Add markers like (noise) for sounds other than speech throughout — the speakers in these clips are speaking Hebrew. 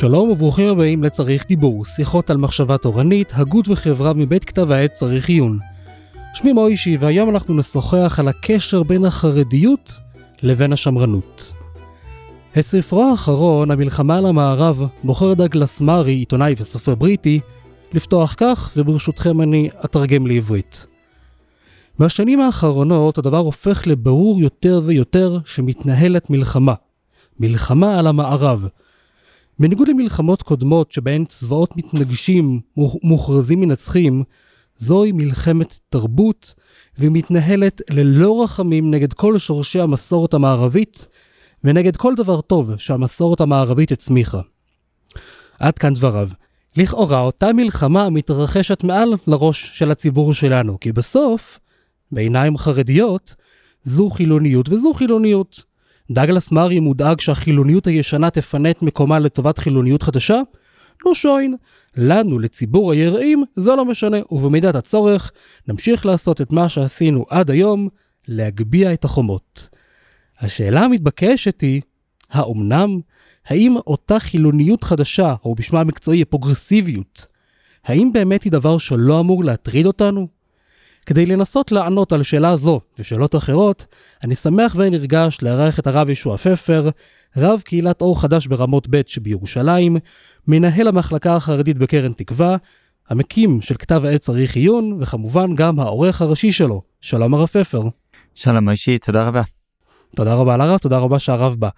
שלום וברוכים הבאים לצריך דיבור, שיחות על מחשבה תורנית, הגות וחברה מבית כתב העת צריך עיון. שמי מוישי והיום אנחנו נשוחח על הקשר בין החרדיות לבין השמרנות. את ספרו האחרון, המלחמה על המערב, בוחר דגלס מארי, עיתונאי וסופר בריטי, לפתוח כך, וברשותכם אני אתרגם לעברית. בשנים האחרונות הדבר הופך לברור יותר ויותר שמתנהלת מלחמה. מלחמה על המערב. בניגוד למלחמות קודמות שבהן צבאות מתנגשים, מוכרזים מנצחים, זוהי מלחמת תרבות, והיא מתנהלת ללא רחמים נגד כל שורשי המסורת המערבית, ונגד כל דבר טוב שהמסורת המערבית הצמיחה. עד כאן דבריו. לכאורה אותה מלחמה מתרחשת מעל לראש של הציבור שלנו, כי בסוף, בעיניים חרדיות, זו חילוניות וזו חילוניות. דגלס מארי מודאג שהחילוניות הישנה תפנה את מקומה לטובת חילוניות חדשה? לא שוין. לנו, לציבור היראים, זה לא משנה, ובמידת הצורך, נמשיך לעשות את מה שעשינו עד היום, להגביה את החומות. השאלה המתבקשת היא, האומנם? האם אותה חילוניות חדשה, או בשמה המקצועי הפרוגרסיביות, האם באמת היא דבר שלא אמור להטריד אותנו? כדי לנסות לענות על שאלה זו ושאלות אחרות, אני שמח ונרגש לארח את הרב ישוע פפר, רב קהילת אור חדש ברמות ב' שבירושלים, מנהל המחלקה החרדית בקרן תקווה, המקים של כתב העת צריך עיון, וכמובן גם העורך הראשי שלו. שלום הרב פפר. שלום אישי, תודה רבה. תודה רבה לרב, תודה רבה שהרב בא.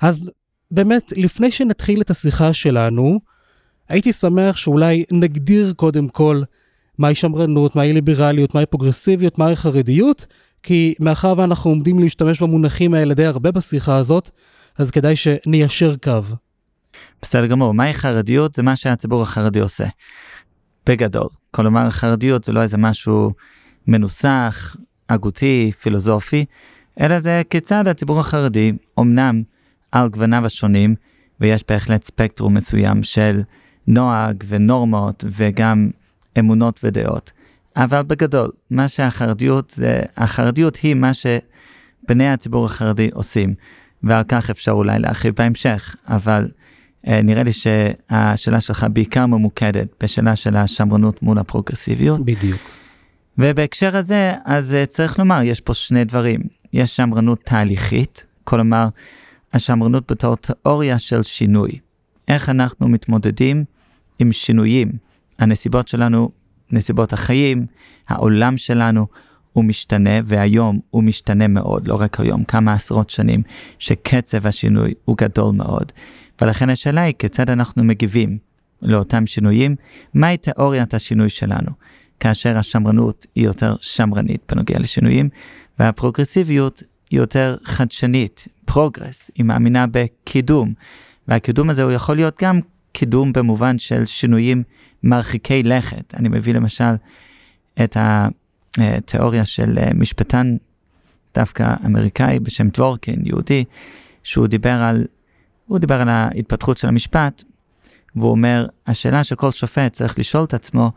אז באמת, לפני שנתחיל את השיחה שלנו, הייתי שמח שאולי נגדיר קודם כל מהי שמרנות, מהי ליברליות, מהי פרוגרסיביות, מהי חרדיות, כי מאחר ואנחנו עומדים להשתמש במונחים האלה די הרבה בשיחה הזאת, אז כדאי שניישר קו. בסדר גמור, מהי חרדיות? זה מה שהציבור החרדי עושה. בגדול. כלומר, חרדיות זה לא איזה משהו מנוסח, הגותי, פילוסופי, אלא זה כיצד הציבור החרדי, אמנם על גווניו השונים, ויש בהחלט ספקטרום מסוים של נוהג ונורמות וגם אמונות ודעות. אבל בגדול, מה שהחרדיות זה, החרדיות היא מה שבני הציבור החרדי עושים, ועל כך אפשר אולי להרחיב בהמשך, אבל אה, נראה לי שהשאלה שלך בעיקר ממוקדת בשאלה של השמרנות מול הפרוגרסיביות. בדיוק. ובהקשר הזה, אז אה, צריך לומר, יש פה שני דברים. יש שמרנות תהליכית, כלומר, השמרנות בתור תיאוריה של שינוי. איך אנחנו מתמודדים עם שינויים. הנסיבות שלנו, נסיבות החיים, העולם שלנו, הוא משתנה, והיום הוא משתנה מאוד, לא רק היום, כמה עשרות שנים, שקצב השינוי הוא גדול מאוד. ולכן השאלה היא כיצד אנחנו מגיבים לאותם שינויים, מהי תיאוריית השינוי שלנו, כאשר השמרנות היא יותר שמרנית בנוגע לשינויים, והפרוגרסיביות היא יותר חדשנית, progress, היא מאמינה בקידום, והקידום הזה הוא יכול להיות גם קידום במובן של שינויים מרחיקי לכת. אני מביא למשל את התיאוריה של משפטן דווקא אמריקאי בשם דבורקין, יהודי, שהוא דיבר על, הוא דיבר על ההתפתחות של המשפט, והוא אומר, השאלה שכל שופט צריך לשאול את עצמו,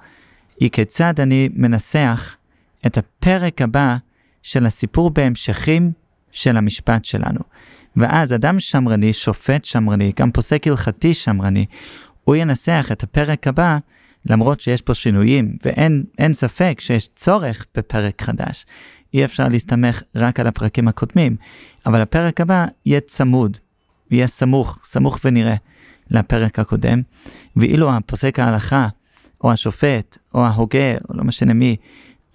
היא כיצד אני מנסח את הפרק הבא של הסיפור בהמשכים של המשפט שלנו. ואז אדם שמרני, שופט שמרני, גם פוסק הלכתי שמרני, הוא ינסח את הפרק הבא, למרות שיש פה שינויים, ואין ספק שיש צורך בפרק חדש. אי אפשר להסתמך רק על הפרקים הקודמים, אבל הפרק הבא יהיה צמוד, יהיה סמוך, סמוך ונראה לפרק הקודם, ואילו הפוסק ההלכה, או השופט, או ההוגה, או לא משנה מי,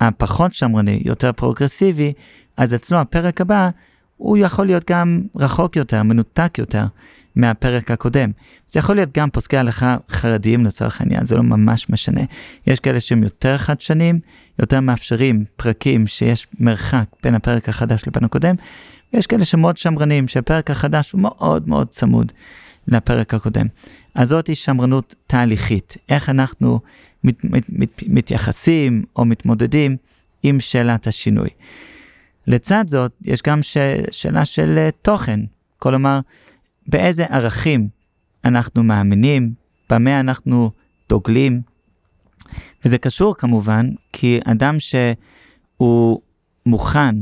הפחות שמרני, יותר פרוגרסיבי, אז אצלו הפרק הבא הוא יכול להיות גם רחוק יותר, מנותק יותר מהפרק הקודם. זה יכול להיות גם פוסקי הלכה חרדיים לצורך העניין, זה לא ממש משנה. יש כאלה שהם יותר חדשנים, יותר מאפשרים פרקים שיש מרחק בין הפרק החדש לבין הקודם, ויש כאלה שמאוד שמרנים, שהפרק החדש הוא מאוד מאוד צמוד לפרק הקודם. אז זאת היא שמרנות תהליכית, איך אנחנו מת, מת, מת, מתייחסים או מתמודדים עם שאלת השינוי. לצד זאת, יש גם ש... שאלה של uh, תוכן, כלומר, באיזה ערכים אנחנו מאמינים, במה אנחנו דוגלים. וזה קשור כמובן, כי אדם שהוא מוכן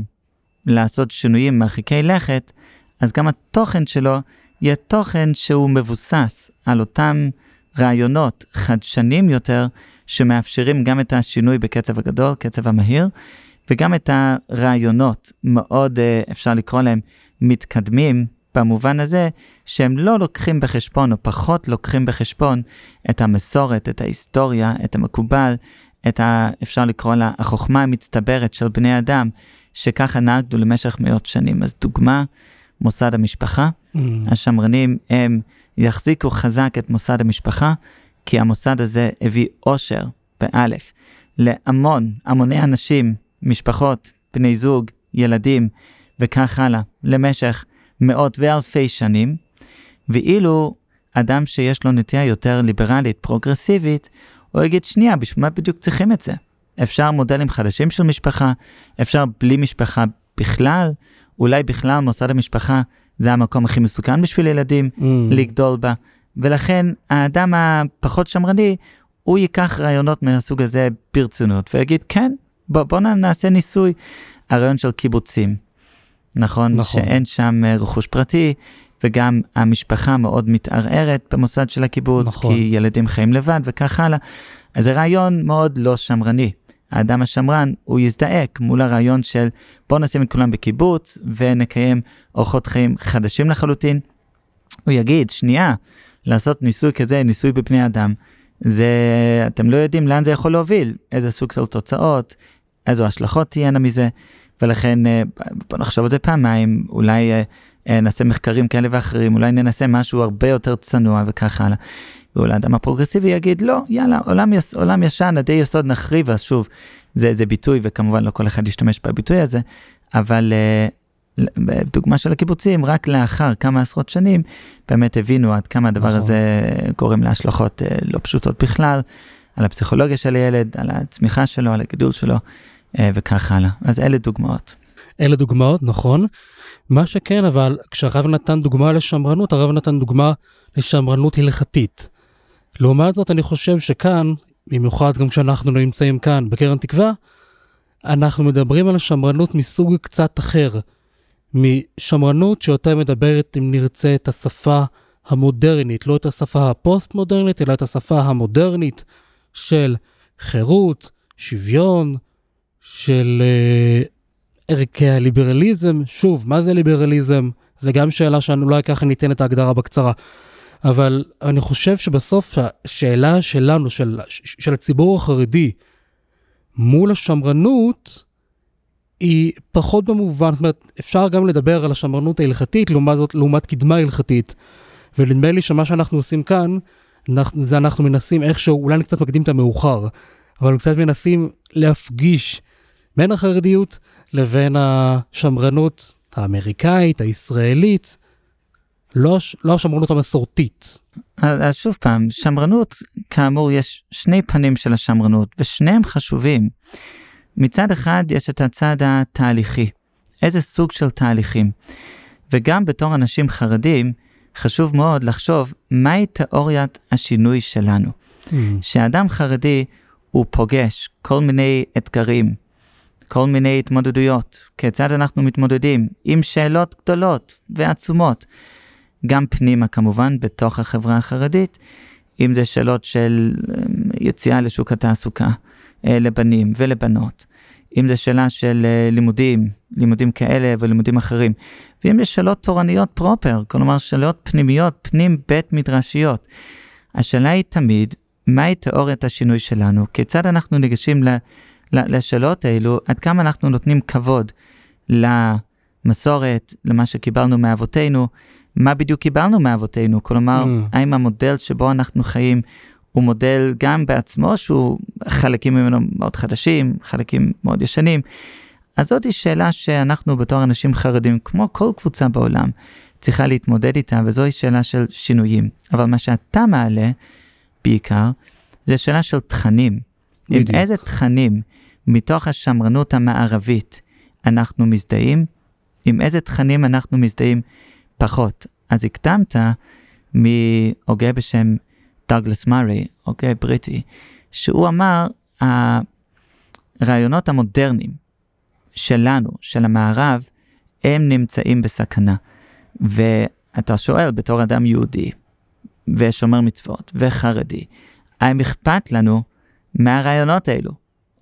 לעשות שינויים מרחיקי לכת, אז גם התוכן שלו יהיה תוכן שהוא מבוסס על אותם רעיונות חדשנים יותר, שמאפשרים גם את השינוי בקצב הגדול, קצב המהיר, וגם את הרעיונות מאוד, אה, אפשר לקרוא להם, מתקדמים, במובן הזה שהם לא לוקחים בחשבון, או פחות לוקחים בחשבון, את המסורת, את ההיסטוריה, את המקובל, את ה... אפשר לקרוא לה החוכמה המצטברת של בני אדם, שככה נהגנו למשך מאות שנים. אז דוגמה, מוסד המשפחה. Mm. השמרנים הם יחזיקו חזק את מוסד המשפחה, כי המוסד הזה הביא אושר, באלף, להמון, המוני אנשים, משפחות, בני זוג, ילדים, וכך הלאה, למשך מאות ואלפי שנים, ואילו אדם שיש לו נטייה יותר ליברלית, פרוגרסיבית, הוא יגיד, שנייה, בשביל מה בדיוק צריכים את זה? אפשר מודלים חדשים של משפחה, אפשר בלי משפחה בכלל, אולי בכלל מוסד המשפחה זה המקום הכי מסוכן בשביל ילדים mm. לגדול בה, ולכן האדם הפחות שמרני, הוא ייקח רעיונות מהסוג הזה ברצינות ויגיד, כן, בוא, בוא נעשה ניסוי. הרעיון של קיבוצים, נכון? נכון. שאין שם אה, רכוש פרטי, וגם המשפחה מאוד מתערערת במוסד של הקיבוץ, נכון. כי ילדים חיים לבד וכך הלאה. אז זה רעיון מאוד לא שמרני. האדם השמרן, הוא יזדעק מול הרעיון של בוא נשים את כולם בקיבוץ ונקיים אורחות חיים חדשים לחלוטין. הוא יגיד, שנייה, לעשות ניסוי כזה, ניסוי בבני אדם, זה, אתם לא יודעים לאן זה יכול להוביל, איזה סוג של תוצאות, איזו השלכות תהיינה מזה, ולכן אה, בוא נחשוב על זה פעמיים, אולי אה, אה, נעשה מחקרים כאלה ואחרים, אולי ננסה משהו הרבה יותר צנוע וכך הלאה. ואולי האדם הפרוגרסיבי יגיד, לא, יאללה, עולם, יס, עולם ישן, עדי יסוד נחריב, אז שוב, זה, זה ביטוי, וכמובן לא כל אחד ישתמש בביטוי הזה, אבל דוגמה של הקיבוצים, רק לאחר כמה עשרות שנים, באמת הבינו עד כמה הדבר נכון. הזה גורם להשלכות לא פשוטות בכלל, על הפסיכולוגיה של הילד, על הצמיחה שלו, על הגידול שלו. אה, וכך הלאה. אז אלה דוגמאות. אלה דוגמאות, נכון. מה שכן, אבל כשהרב נתן דוגמה לשמרנות, הרב נתן דוגמה לשמרנות הלכתית. לעומת זאת, אני חושב שכאן, במיוחד גם כשאנחנו נמצאים כאן בקרן תקווה, אנחנו מדברים על שמרנות מסוג קצת אחר. משמרנות שיותר מדברת, אם נרצה, את השפה המודרנית, לא את השפה הפוסט-מודרנית, אלא את השפה המודרנית של חירות, שוויון, של uh, ערכי הליברליזם. שוב, מה זה ליברליזם? זה גם שאלה שאני אולי ככה ניתן את ההגדרה בקצרה. אבל אני חושב שבסוף השאלה שלנו, של, של הציבור החרדי, מול השמרנות, היא פחות במובן, זאת אומרת, אפשר גם לדבר על השמרנות ההלכתית, לעומת זאת, לעומת קדמה הלכתית. ונדמה לי שמה שאנחנו עושים כאן, אנחנו, זה אנחנו מנסים איכשהו, אולי אני קצת מקדים את המאוחר, אבל קצת מנסים להפגיש בין החרדיות לבין השמרנות האמריקאית, הישראלית, לא, לא השמרנות המסורתית. אז שוב פעם, שמרנות, כאמור, יש שני פנים של השמרנות, ושניהם חשובים. מצד אחד יש את הצד התהליכי, איזה סוג של תהליכים. וגם בתור אנשים חרדים, חשוב מאוד לחשוב מהי תיאוריית השינוי שלנו. Mm. שאדם חרדי הוא פוגש כל מיני אתגרים, כל מיני התמודדויות, כיצד אנחנו מתמודדים עם שאלות גדולות ועצומות, גם פנימה כמובן, בתוך החברה החרדית, אם זה שאלות של אמ, יציאה לשוק התעסוקה אה, לבנים ולבנות, אם זה שאלה של אה, לימודים, לימודים כאלה ולימודים אחרים, ואם זה שאלות תורניות פרופר, כלומר שאלות פנימיות, פנים בית מדרשיות. השאלה היא תמיד, מהי תיאוריית השינוי שלנו? כיצד אנחנו ניגשים ל... לשאלות האלו, עד כמה אנחנו נותנים כבוד למסורת, למה שקיבלנו מאבותינו, מה בדיוק קיבלנו מאבותינו, כלומר, mm. האם המודל שבו אנחנו חיים הוא מודל גם בעצמו, שהוא חלקים ממנו מאוד חדשים, חלקים מאוד ישנים. אז זאת היא שאלה שאנחנו בתור אנשים חרדים, כמו כל קבוצה בעולם, צריכה להתמודד איתה, וזוהי שאלה של שינויים. אבל מה שאתה מעלה, בעיקר, זה שאלה של תכנים. בדיוק. עם איזה תכנים מתוך השמרנות המערבית אנחנו מזדהים, עם איזה תכנים אנחנו מזדהים פחות. אז הקדמת מהוגה בשם דאגלס מארי, הוגה בריטי, שהוא אמר, הרעיונות המודרניים שלנו, של המערב, הם נמצאים בסכנה. אתה שואל בתור אדם יהודי ושומר מצוות וחרדי, האם אכפת לנו מהרעיונות האלו?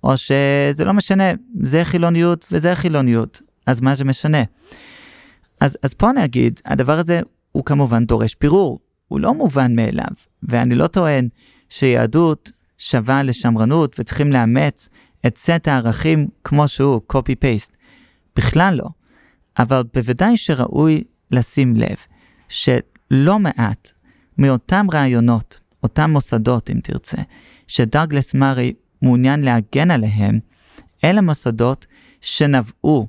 או שזה לא משנה, זה חילוניות וזה חילוניות, אז מה זה משנה? אז, אז פה אני אגיד, הדבר הזה הוא כמובן דורש פירור, הוא לא מובן מאליו, ואני לא טוען שיהדות שווה לשמרנות וצריכים לאמץ את סט הערכים כמו שהוא, copy-paste. בכלל לא. אבל בוודאי שראוי לשים לב שלא מעט מאותם רעיונות, אותם מוסדות אם תרצה, שדאגלס מארי מעוניין להגן עליהם, אלה מוסדות שנבעו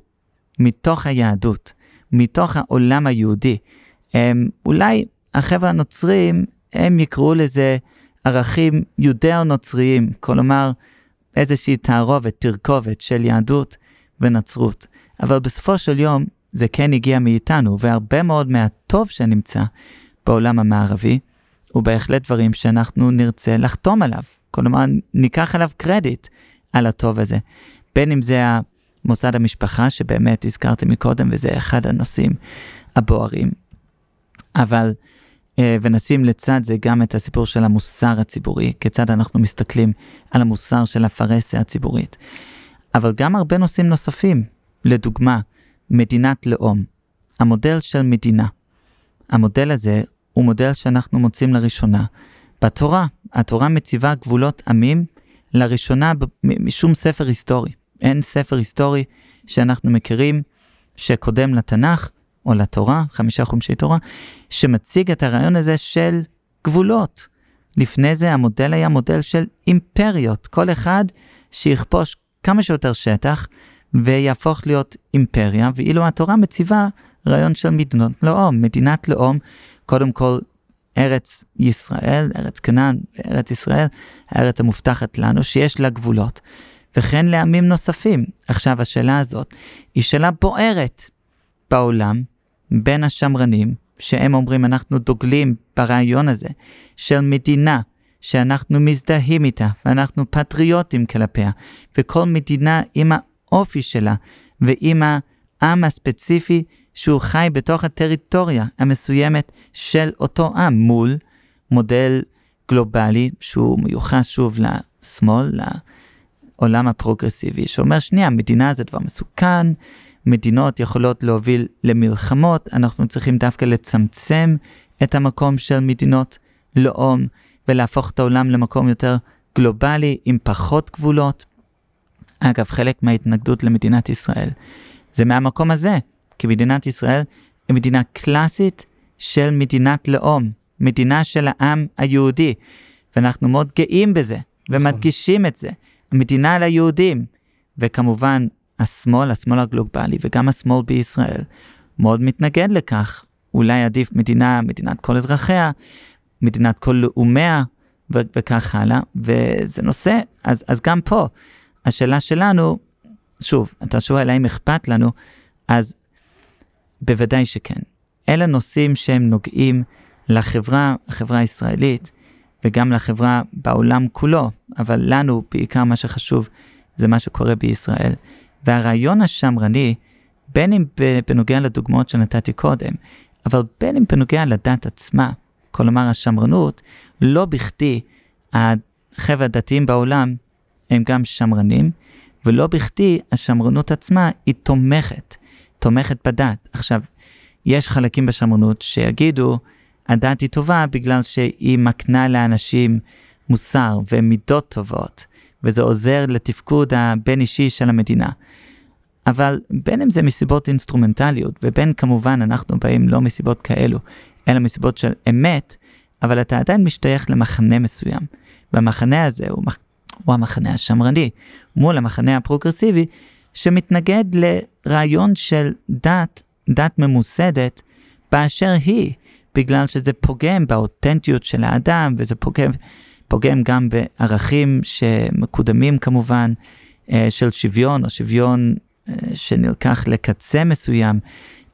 מתוך היהדות, מתוך העולם היהודי. הם, אולי החבר'ה הנוצרים, הם יקראו לזה ערכים יודאו-נוצריים, כלומר איזושהי תערובת, תרכובת של יהדות ונצרות. אבל בסופו של יום זה כן הגיע מאיתנו, והרבה מאוד מהטוב שנמצא בעולם המערבי, הוא בהחלט דברים שאנחנו נרצה לחתום עליו. כלומר, ניקח עליו קרדיט על הטוב הזה. בין אם זה מוסד המשפחה, שבאמת הזכרתי מקודם, וזה אחד הנושאים הבוערים. אבל, אה, ונשים לצד זה גם את הסיפור של המוסר הציבורי, כיצד אנחנו מסתכלים על המוסר של הפרהסיה הציבורית. אבל גם הרבה נושאים נוספים, לדוגמה, מדינת לאום, המודל של מדינה. המודל הזה הוא מודל שאנחנו מוצאים לראשונה בתורה. התורה מציבה גבולות עמים לראשונה משום ספר היסטורי. אין ספר היסטורי שאנחנו מכירים שקודם לתנ"ך או לתורה, חמישה חומשי תורה, שמציג את הרעיון הזה של גבולות. לפני זה המודל היה מודל של אימפריות, כל אחד שיכפוש כמה שיותר שטח ויהפוך להיות אימפריה, ואילו התורה מציבה רעיון של מדינות לאום, מדינת לאום, קודם כל ארץ ישראל, ארץ כנען, ארץ ישראל, הארץ המובטחת לנו, שיש לה גבולות, וכן לעמים נוספים. עכשיו, השאלה הזאת היא שאלה בוערת בעולם, בין השמרנים, שהם אומרים אנחנו דוגלים ברעיון הזה של מדינה שאנחנו מזדהים איתה ואנחנו פטריוטים כלפיה, וכל מדינה עם האופי שלה ועם העם הספציפי שהוא חי בתוך הטריטוריה המסוימת של אותו עם מול מודל גלובלי שהוא מיוחס שוב לשמאל, לעולם הפרוגרסיבי, שאומר שנייה, מדינה זה דבר מסוכן, מדינות יכולות להוביל למלחמות, אנחנו צריכים דווקא לצמצם את המקום של מדינות לאום ולהפוך את העולם למקום יותר גלובלי עם פחות גבולות. אגב, חלק מההתנגדות למדינת ישראל זה מהמקום הזה, כי מדינת ישראל היא מדינה קלאסית של מדינת לאום, מדינה של העם היהודי, ואנחנו מאוד גאים בזה ומדגישים את זה. המדינה ליהודים, וכמובן השמאל, השמאל הגלובלי וגם השמאל בישראל, מאוד מתנגד לכך. אולי עדיף מדינה, מדינת כל אזרחיה, מדינת כל לאומיה ו- וכך הלאה, וזה נושא, אז, אז גם פה, השאלה שלנו, שוב, אתה שואל האם אכפת לנו, אז בוודאי שכן. אלה נושאים שהם נוגעים לחברה, החברה הישראלית, וגם לחברה בעולם כולו, אבל לנו בעיקר מה שחשוב זה מה שקורה בישראל. והרעיון השמרני, בין אם בנוגע לדוגמאות שנתתי קודם, אבל בין אם בנוגע לדת עצמה, כלומר השמרנות, לא בכדי החבר'ה הדתיים בעולם הם גם שמרנים, ולא בכדי השמרנות עצמה היא תומכת, תומכת בדת. עכשיו, יש חלקים בשמרנות שיגידו, הדת היא טובה בגלל שהיא מקנה לאנשים מוסר ומידות טובות, וזה עוזר לתפקוד הבין אישי של המדינה. אבל בין אם זה מסיבות אינסטרומנטליות, ובין כמובן אנחנו באים לא מסיבות כאלו, אלא מסיבות של אמת, אבל אתה עדיין משתייך למחנה מסוים. והמחנה הזה הוא, הוא המחנה השמרני, מול המחנה הפרוגרסיבי, שמתנגד לרעיון של דת, דת ממוסדת, באשר היא, בגלל שזה פוגם באותנטיות של האדם, וזה פוגם, פוגם גם בערכים שמקודמים כמובן, אה, של שוויון, או שוויון אה, שנלקח לקצה מסוים,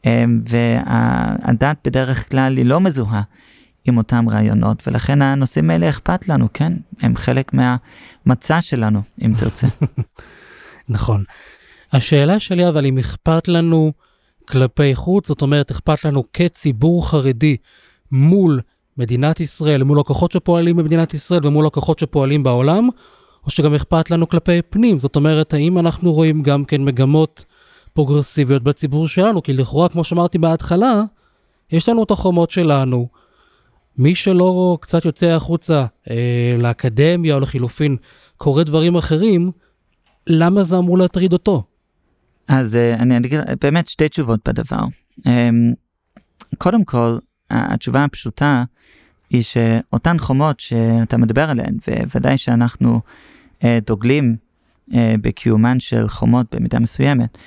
אה, והדת בדרך כלל היא לא מזוהה עם אותם רעיונות, ולכן הנושאים האלה אכפת לנו, כן, הם חלק מהמצע שלנו, אם תרצה. (laughs) נכון. השאלה שלי אבל אם אכפת לנו כלפי חוץ, זאת אומרת, אכפת לנו כציבור חרדי מול מדינת ישראל, מול לקוחות שפועלים במדינת ישראל ומול לקוחות שפועלים בעולם, או שגם אכפת לנו כלפי פנים, זאת אומרת, האם אנחנו רואים גם כן מגמות פרוגרסיביות בציבור שלנו, כי לכאורה, כמו שאמרתי בהתחלה, יש לנו את החומות שלנו. מי שלא קצת יוצא החוצה אה, לאקדמיה או לחילופין קורא דברים אחרים, למה זה אמור להטריד אותו? אז אה, אני אגיד באמת שתי תשובות בדבר. אה, קודם כל, התשובה הפשוטה היא שאותן חומות שאתה מדבר עליהן, וודאי שאנחנו אה, דוגלים אה, בקיומן של חומות במידה מסוימת,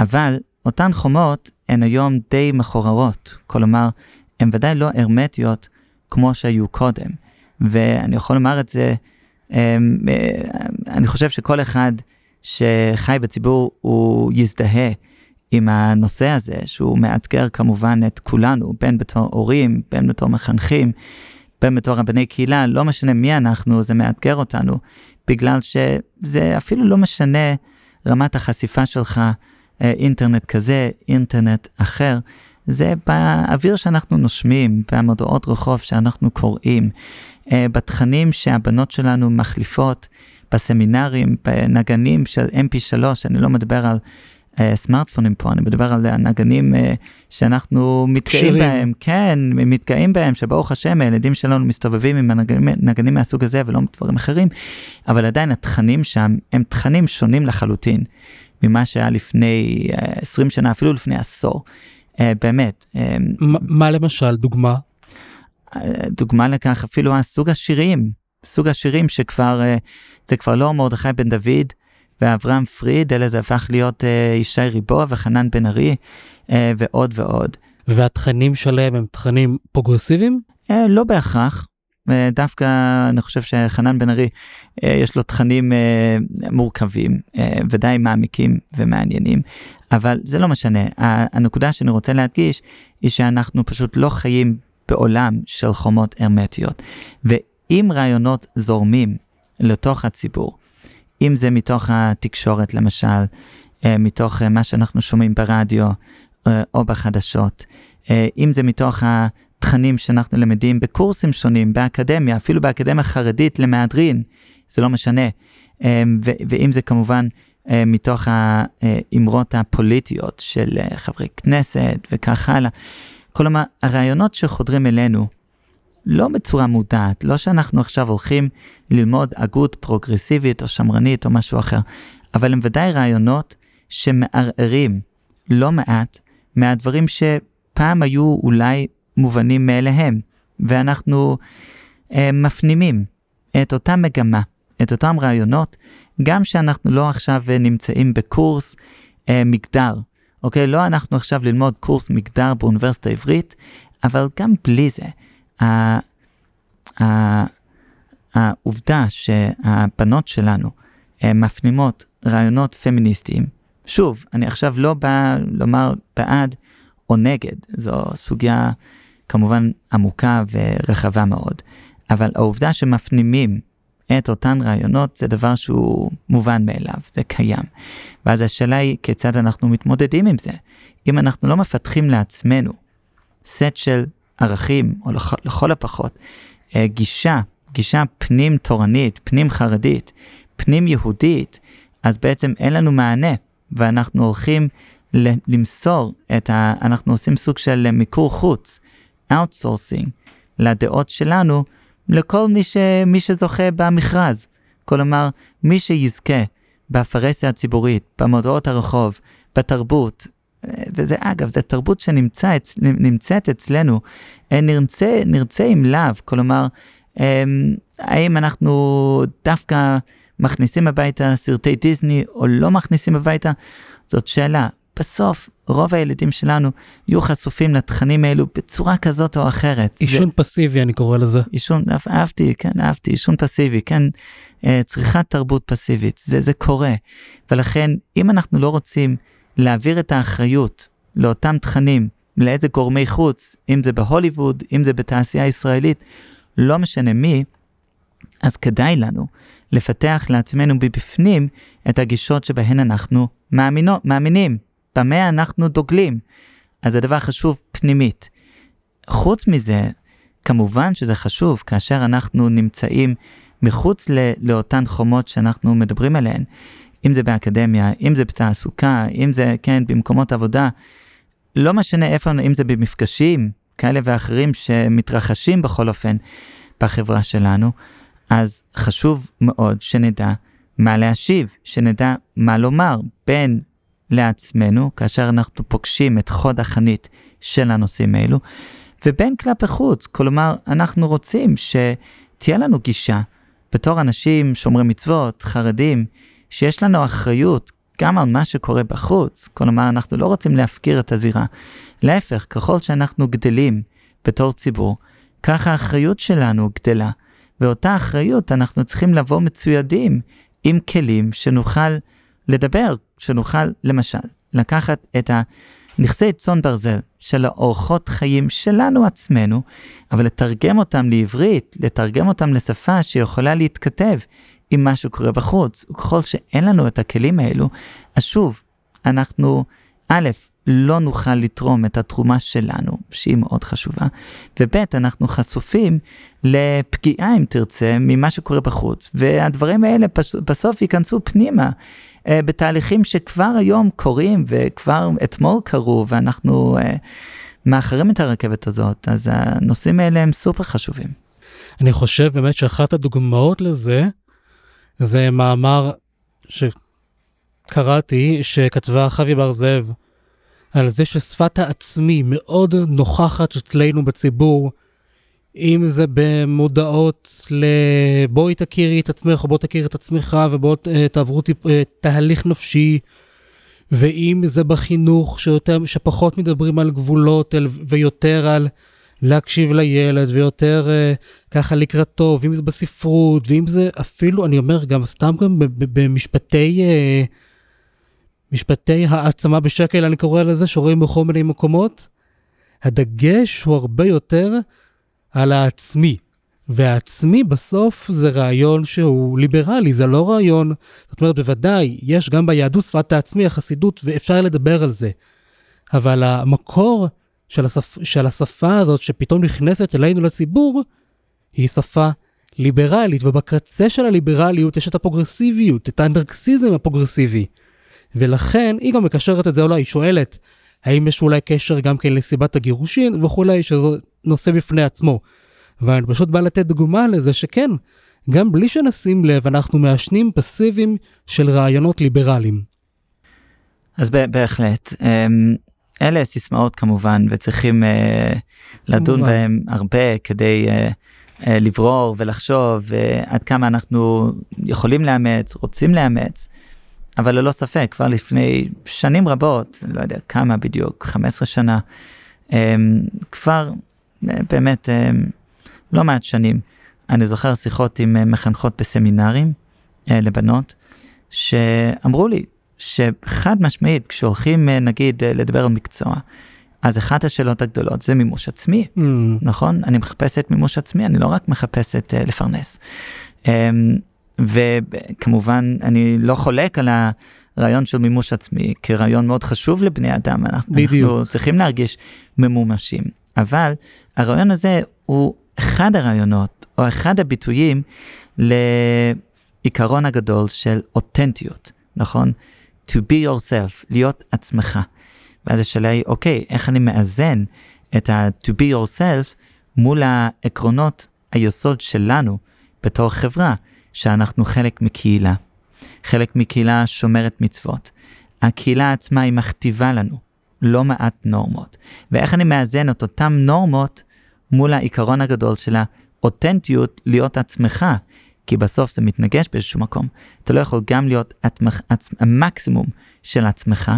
אבל אותן חומות הן היום די מחוררות, כלומר, הן ודאי לא הרמטיות כמו שהיו קודם. ואני יכול לומר את זה, אה, אני חושב שכל אחד שחי בציבור הוא יזדהה עם הנושא הזה, שהוא מאתגר כמובן את כולנו, בין בתור הורים, בין בתור מחנכים, בין בתור רבני קהילה, לא משנה מי אנחנו, זה מאתגר אותנו, בגלל שזה אפילו לא משנה רמת החשיפה שלך, אה, אינטרנט כזה, אינטרנט אחר, זה באוויר שאנחנו נושמים, במודעות רחוב שאנחנו קוראים, אה, בתכנים שהבנות שלנו מחליפות, בסמינרים, בנגנים של mp3, אני לא מדבר על uh, סמארטפונים פה, אני מדבר על הנגנים uh, שאנחנו מתגאים בהם, כן, מתגאים בהם, שברוך השם הילדים שלנו מסתובבים עם הנגנים מהסוג הזה ולא דברים אחרים, אבל עדיין התכנים שם הם תכנים שונים לחלוטין ממה שהיה לפני uh, 20 שנה, אפילו לפני עשור, uh, באמת. Uh, מה למשל, דוגמה? דוגמה לכך אפילו הסוג השירים, סוג השירים שכבר, זה כבר לא מרדכי בן דוד, ואברהם פריד, אלא זה הפך להיות אה, ישי ריבוע וחנן בן ארי אה, ועוד ועוד. והתכנים שלהם הם תכנים פרוגרסיביים? אה, לא בהכרח. אה, דווקא אני חושב שחנן בן ארי אה, יש לו תכנים אה, מורכבים אה, ודי מעמיקים ומעניינים, אבל זה לא משנה. הנקודה שאני רוצה להדגיש היא שאנחנו פשוט לא חיים בעולם של חומות הרמטיות. ואם רעיונות זורמים לתוך הציבור, אם זה מתוך התקשורת למשל, אה, מתוך אה, מה שאנחנו שומעים ברדיו אה, או בחדשות, אם זה מתוך התכנים שאנחנו למדים בקורסים שונים, באקדמיה, אפילו באקדמיה חרדית למהדרין, זה לא משנה, ואם זה כמובן מתוך האמרות הפוליטיות של חברי כנסת וכך הלאה. כלומר, הרעיונות שחודרים אלינו, לא בצורה מודעת, לא שאנחנו עכשיו הולכים ללמוד הגות פרוגרסיבית או שמרנית או משהו אחר, אבל הם ודאי רעיונות שמערערים לא מעט מהדברים שפעם היו אולי מובנים מאליהם, ואנחנו אה, מפנימים את אותה מגמה, את אותם רעיונות, גם שאנחנו לא עכשיו נמצאים בקורס אה, מגדר, אוקיי? לא אנחנו עכשיו ללמוד קורס מגדר באוניברסיטה העברית, אבל גם בלי זה, העובדה שהבנות שלנו מפנימות רעיונות פמיניסטיים, שוב, אני עכשיו לא בא לומר בעד או נגד, זו סוגיה כמובן עמוקה ורחבה מאוד, אבל העובדה שמפנימים את אותן רעיונות זה דבר שהוא מובן מאליו, זה קיים. ואז השאלה היא כיצד אנחנו מתמודדים עם זה. אם אנחנו לא מפתחים לעצמנו סט של ערכים, או לכל, לכל הפחות, אה, גישה, גישה פנים תורנית, פנים חרדית, פנים יהודית, אז בעצם אין לנו מענה, ואנחנו הולכים למסור את ה... אנחנו עושים סוג של מיקור חוץ, outsourcing, לדעות שלנו, לכל מי, ש, מי שזוכה במכרז. כלומר, מי שיזכה בפרהסיה הציבורית, במודעות הרחוב, בתרבות, וזה אגב, זו תרבות שנמצאת אצ, אצלנו, אה, נרצה, נרצה עם לאו, כלומר, אמ, האם אנחנו דווקא מכניסים הביתה סרטי דיסני או לא מכניסים הביתה, זאת שאלה. בסוף, רוב הילדים שלנו יהיו חשופים לתכנים האלו בצורה כזאת או אחרת. עישון זה... פסיבי, אני קורא לזה. עישון, אהבתי, כן, אהבתי, עישון פסיבי, כן, אה, צריכת תרבות פסיבית, זה, זה קורה. ולכן, אם אנחנו לא רוצים להעביר את האחריות לאותם תכנים, לאיזה גורמי חוץ, אם זה בהוליווד, אם זה בתעשייה הישראלית, לא משנה מי, אז כדאי לנו לפתח לעצמנו מבפנים את הגישות שבהן אנחנו מאמינו, מאמינים. במה אנחנו דוגלים. אז זה דבר חשוב פנימית. חוץ מזה, כמובן שזה חשוב כאשר אנחנו נמצאים מחוץ לאותן חומות שאנחנו מדברים עליהן, אם זה באקדמיה, אם זה בתעסוקה, אם זה, כן, במקומות עבודה, לא משנה איפה, אם זה במפגשים כאלה ואחרים שמתרחשים בכל אופן בחברה שלנו, אז חשוב מאוד שנדע מה להשיב, שנדע מה לומר בין לעצמנו, כאשר אנחנו פוגשים את חוד החנית של הנושאים האלו, ובין כלפי חוץ, כלומר, אנחנו רוצים שתהיה לנו גישה, בתור אנשים שומרי מצוות, חרדים, שיש לנו אחריות גם על מה שקורה בחוץ, כלומר, אנחנו לא רוצים להפקיר את הזירה. להפך, ככל שאנחנו גדלים בתור ציבור, ככה האחריות שלנו גדלה, ואותה אחריות אנחנו צריכים לבוא מצוידים עם כלים שנוכל לדבר, שנוכל למשל לקחת את הנכסי צאן ברזל של האורחות חיים שלנו עצמנו, אבל לתרגם אותם לעברית, לתרגם אותם לשפה שיכולה להתכתב עם מה שקורה בחוץ. וככל שאין לנו את הכלים האלו, אז שוב, אנחנו, א', לא נוכל לתרום את התרומה שלנו, שהיא מאוד חשובה, וב', אנחנו חשופים לפגיעה, אם תרצה, ממה שקורה בחוץ, והדברים האלה בסוף ייכנסו פנימה. אה, בתהליכים שכבר היום קורים וכבר אתמול קרו ואנחנו uh, מאחרים את הרכבת הזאת, אז הנושאים האלה הם סופר חשובים. אני חושב באמת שאחת הדוגמאות לזה, זה מאמר שקראתי, שכתבה חווי בר זאב, על זה ששפת העצמי מאוד נוכחת אצלנו בציבור, אם זה במודעות לבואי תכירי את עצמך, או בוא תכיר את עצמך, ובואו אה, תעברו טיפ, אה, תהליך נפשי, ואם זה בחינוך, שיותר, שפחות מדברים על גבולות ויותר על להקשיב לילד, ויותר uh, ככה לקראתו, ואם זה בספרות, ואם זה אפילו, אני אומר, גם סתם גם במשפטי... Uh, משפטי העצמה בשקל, אני קורא לזה, שרואים בכל מיני מקומות, הדגש הוא הרבה יותר על העצמי. והעצמי בסוף זה רעיון שהוא ליברלי, זה לא רעיון, זאת אומרת, בוודאי, יש גם ביהדות שפת העצמי, החסידות, ואפשר לדבר על זה. אבל המקור של, השפ... של השפה הזאת, שפתאום נכנסת אלינו לציבור, היא שפה ליברלית, ובקצה של הליברליות יש את הפרוגרסיביות, את האנרקסיזם הפרוגרסיבי. ולכן היא גם מקשרת את זה, אולי היא שואלת, האם יש אולי קשר גם כן לסיבת הגירושין וכולי, שזה נושא בפני עצמו. ואני פשוט בא לתת דוגמה לזה שכן, גם בלי שנשים לב, אנחנו מעשנים פסיביים של רעיונות ליברליים. אז בהחלט. אלה סיסמאות כמובן, וצריכים uh, לדון כמובן. בהם הרבה כדי uh, uh, לברור ולחשוב uh, עד כמה אנחנו יכולים לאמץ, רוצים לאמץ. אבל ללא ספק, כבר לפני שנים רבות, לא יודע כמה בדיוק, 15 שנה, אמ, כבר באמת אמ, לא מעט שנים, אני זוכר שיחות עם אה, מחנכות בסמינרים אה, לבנות, שאמרו לי שחד משמעית, כשהולכים אה, נגיד לדבר על מקצוע, אז אחת השאלות הגדולות זה מימוש עצמי, mm. נכון? אני מחפשת מימוש עצמי, אני לא רק מחפשת לפרנס. אמ, וכמובן אני לא חולק על הרעיון של מימוש עצמי כרעיון מאוד חשוב לבני אדם, אנחנו, אנחנו צריכים להרגיש ממומשים, אבל הרעיון הזה הוא אחד הרעיונות או אחד הביטויים לעיקרון הגדול של אותנטיות, נכון? To be yourself, להיות עצמך. ואז השאלה היא, אוקיי, איך אני מאזן את ה-to be yourself מול העקרונות היסוד שלנו בתור חברה. שאנחנו חלק מקהילה, חלק מקהילה שומרת מצוות. הקהילה עצמה היא מכתיבה לנו לא מעט נורמות. ואיך אני מאזן את אותן נורמות מול העיקרון הגדול של האותנטיות להיות עצמך, כי בסוף זה מתנגש באיזשהו מקום. אתה לא יכול גם להיות עצמך, עצ... המקסימום של עצמך,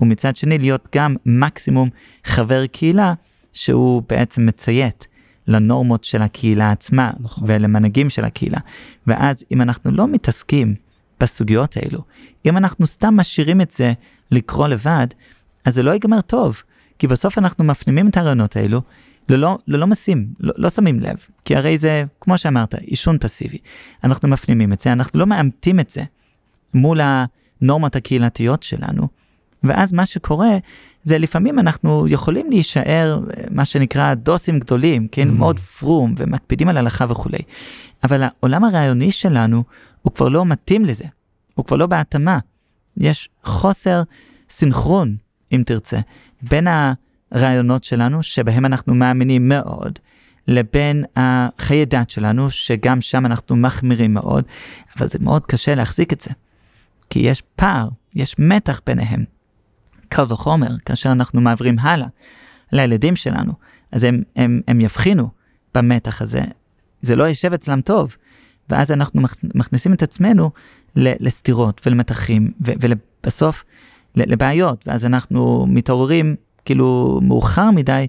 ומצד שני להיות גם מקסימום חבר קהילה שהוא בעצם מציית לנורמות של הקהילה עצמה נכון. ולמנהגים של הקהילה. ואז אם אנחנו לא מתעסקים בסוגיות האלו, אם אנחנו סתם משאירים את זה לקרוא לבד, אז זה לא ייגמר טוב, כי בסוף אנחנו מפנימים את הרעיונות האלו, ללא, ללא משים, לא, לא שמים לב, כי הרי זה, כמו שאמרת, עישון פסיבי. אנחנו מפנימים את זה, אנחנו לא מאמתים את זה מול הנורמות הקהילתיות שלנו, ואז מה שקורה זה לפעמים אנחנו יכולים להישאר מה שנקרא דוסים גדולים, כן, mm-hmm. מאוד פרום ומקפידים על הלכה וכולי. אבל העולם הרעיוני שלנו הוא כבר לא מתאים לזה, הוא כבר לא בהתאמה. יש חוסר סינכרון, אם תרצה, בין הרעיונות שלנו, שבהם אנחנו מאמינים מאוד, לבין החיי דת שלנו, שגם שם אנחנו מחמירים מאוד, אבל זה מאוד קשה להחזיק את זה. כי יש פער, יש מתח ביניהם. קל וחומר, כאשר אנחנו מעבירים הלאה לילדים שלנו, אז הם, הם, הם יבחינו במתח הזה, זה לא יישב אצלם טוב, ואז אנחנו מכניסים את עצמנו לסתירות ולמתחים, ובסוף לבעיות, ואז אנחנו מתעוררים כאילו מאוחר מדי,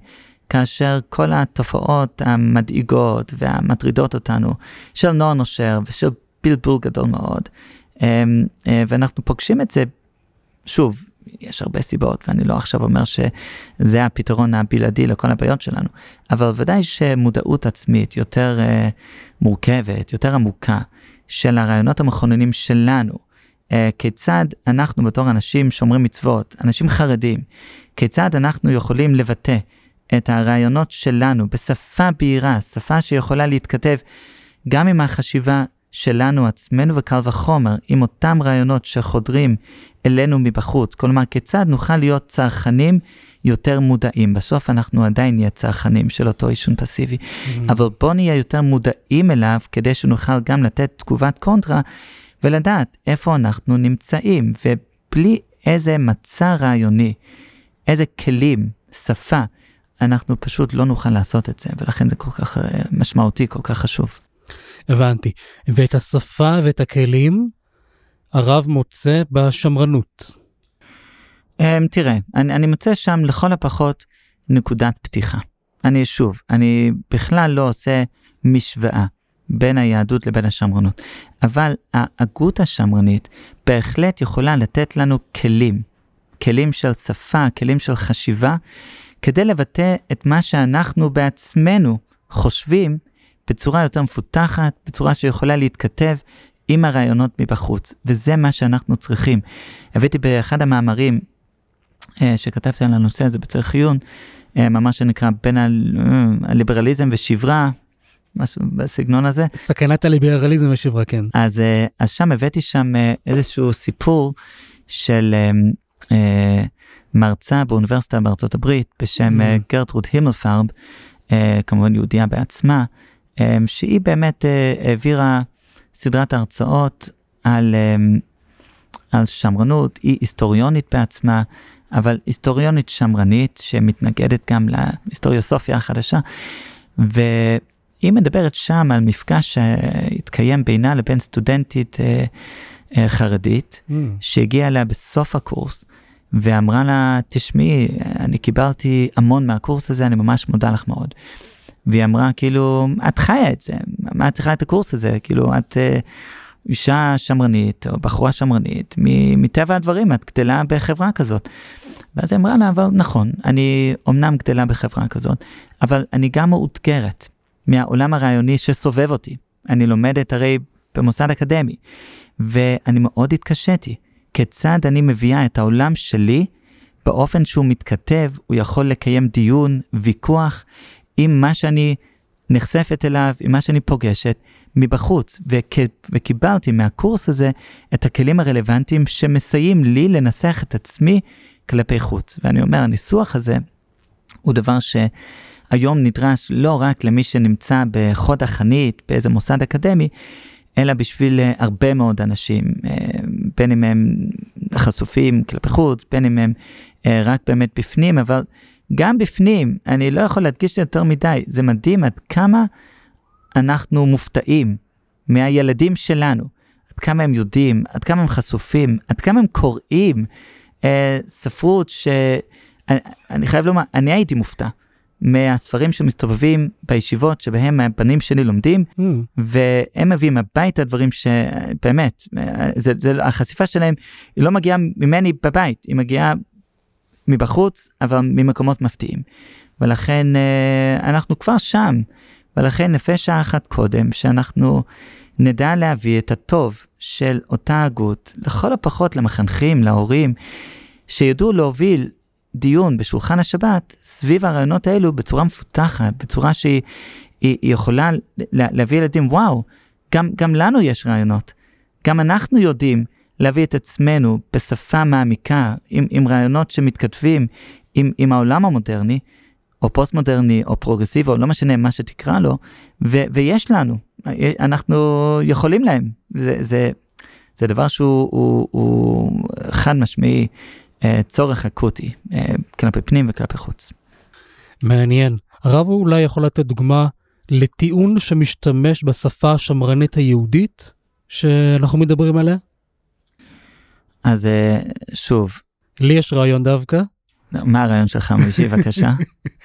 כאשר כל התופעות המדאיגות והמטרידות אותנו, של נוער נושר ושל בלבול גדול מאוד, אמ, אה, ואנחנו פוגשים את זה, שוב, יש הרבה סיבות, ואני לא עכשיו אומר שזה הפתרון הבלעדי לכל הבעיות שלנו, אבל ודאי שמודעות עצמית יותר uh, מורכבת, יותר עמוקה, של הרעיונות המכוננים שלנו, כיצד אנחנו בתור אנשים שומרים מצוות, אנשים חרדים, כיצד אנחנו יכולים לבטא את הרעיונות שלנו בשפה בהירה, שפה שיכולה להתכתב גם עם החשיבה שלנו עצמנו וקל וחומר, עם אותם רעיונות שחודרים אלינו מבחוץ. כלומר, כיצד נוכל להיות צרכנים יותר מודעים. בסוף אנחנו עדיין נהיה צרכנים של אותו עישון פסיבי, mm-hmm. אבל בוא נהיה יותר מודעים אליו כדי שנוכל גם לתת תגובת קונטרה ולדעת איפה אנחנו נמצאים, ובלי איזה מצע רעיוני, איזה כלים, שפה, אנחנו פשוט לא נוכל לעשות את זה, ולכן זה כל כך אה, משמעותי, כל כך חשוב. הבנתי. ואת השפה ואת הכלים הרב מוצא בשמרנות. Um, תראה, אני, אני מוצא שם לכל הפחות נקודת פתיחה. אני שוב, אני בכלל לא עושה משוואה בין היהדות לבין השמרנות, אבל ההגות השמרנית בהחלט יכולה לתת לנו כלים, כלים של שפה, כלים של חשיבה, כדי לבטא את מה שאנחנו בעצמנו חושבים בצורה יותר מפותחת, בצורה שיכולה להתכתב עם הרעיונות מבחוץ, וזה מה שאנחנו צריכים. הבאתי באחד המאמרים אה, שכתבתי על הנושא הזה בצריך עיון, אה, ממש שנקרא בין אה, הליברליזם ושברה, משהו בסגנון הזה. סכנת הליברליזם ושברה, כן. אז, אה, אז שם הבאתי שם אה, איזשהו סיפור של אה, אה, מרצה באוניברסיטה בארצות הברית בשם mm. גרטרוד הימלפרב, אה, כמובן יהודייה בעצמה, אה, שהיא באמת אה, העבירה סדרת הרצאות על, אמ, על שמרנות, היא היסטוריונית בעצמה, אבל היסטוריונית שמרנית שמתנגדת גם להיסטוריוסופיה החדשה. והיא מדברת שם על מפגש שהתקיים בינה לבין סטודנטית אה, אה, חרדית, mm. שהגיעה אליה בסוף הקורס. ואמרה לה, תשמעי, אני קיבלתי המון מהקורס הזה, אני ממש מודה לך מאוד. והיא אמרה, כאילו, את חיה את זה, מה את צריכה את הקורס הזה? כאילו, את uh, אישה שמרנית, או בחורה שמרנית, מטבע הדברים, את גדלה בחברה כזאת. ואז היא אמרה לה, אבל נכון, אני אמנם גדלה בחברה כזאת, אבל אני גם מאותגרת מהעולם הרעיוני שסובב אותי. אני לומדת הרי במוסד אקדמי, ואני מאוד התקשיתי. כיצד אני מביאה את העולם שלי באופן שהוא מתכתב, הוא יכול לקיים דיון, ויכוח, עם מה שאני נחשפת אליו, עם מה שאני פוגשת מבחוץ, וכ... וקיבלתי מהקורס הזה את הכלים הרלוונטיים שמסייעים לי לנסח את עצמי כלפי חוץ. ואני אומר, הניסוח הזה הוא דבר שהיום נדרש לא רק למי שנמצא בחוד החנית באיזה מוסד אקדמי, אלא בשביל אה, הרבה מאוד אנשים, אה, בין אם הם חשופים כלפי חוץ, בין אם הם אה, רק באמת בפנים, אבל גם בפנים, אני לא יכול להדגיש יותר מדי, זה מדהים עד כמה אנחנו מופתעים מהילדים שלנו, עד כמה הם יודעים, עד כמה הם חשופים, עד כמה הם קוראים ספרות שאני חייב לומר, אני הייתי מופתע. מהספרים שמסתובבים בישיבות שבהם הבנים שלי לומדים, mm. והם מביאים הביתה דברים שבאמת, זה, זה, החשיפה שלהם היא לא מגיעה ממני בבית, היא מגיעה מבחוץ, אבל ממקומות מפתיעים. ולכן אה, אנחנו כבר שם, ולכן לפי שעה אחת קודם, שאנחנו נדע להביא את הטוב של אותה הגות, לכל הפחות למחנכים, להורים, שידעו להוביל דיון בשולחן השבת סביב הרעיונות האלו בצורה מפותחת, בצורה שהיא היא, היא יכולה להביא ילדים, וואו, גם, גם לנו יש רעיונות. גם אנחנו יודעים להביא את עצמנו בשפה מעמיקה, עם, עם רעיונות שמתכתבים עם, עם העולם המודרני, או פוסט-מודרני, או פרוגרסיבי, או לא משנה מה שתקרא לו, ו, ויש לנו, אנחנו יכולים להם. זה, זה, זה דבר שהוא הוא, הוא חד משמעי צורך אקוטי, אה, כלפי פנים וכלפי חוץ. מעניין. הרב אולי יכול לתת דוגמה לטיעון שמשתמש בשפה השמרנית היהודית שאנחנו מדברים עליה? אז אה, שוב. לי יש רעיון דווקא. מה הרעיון שלך, מישהי, בבקשה?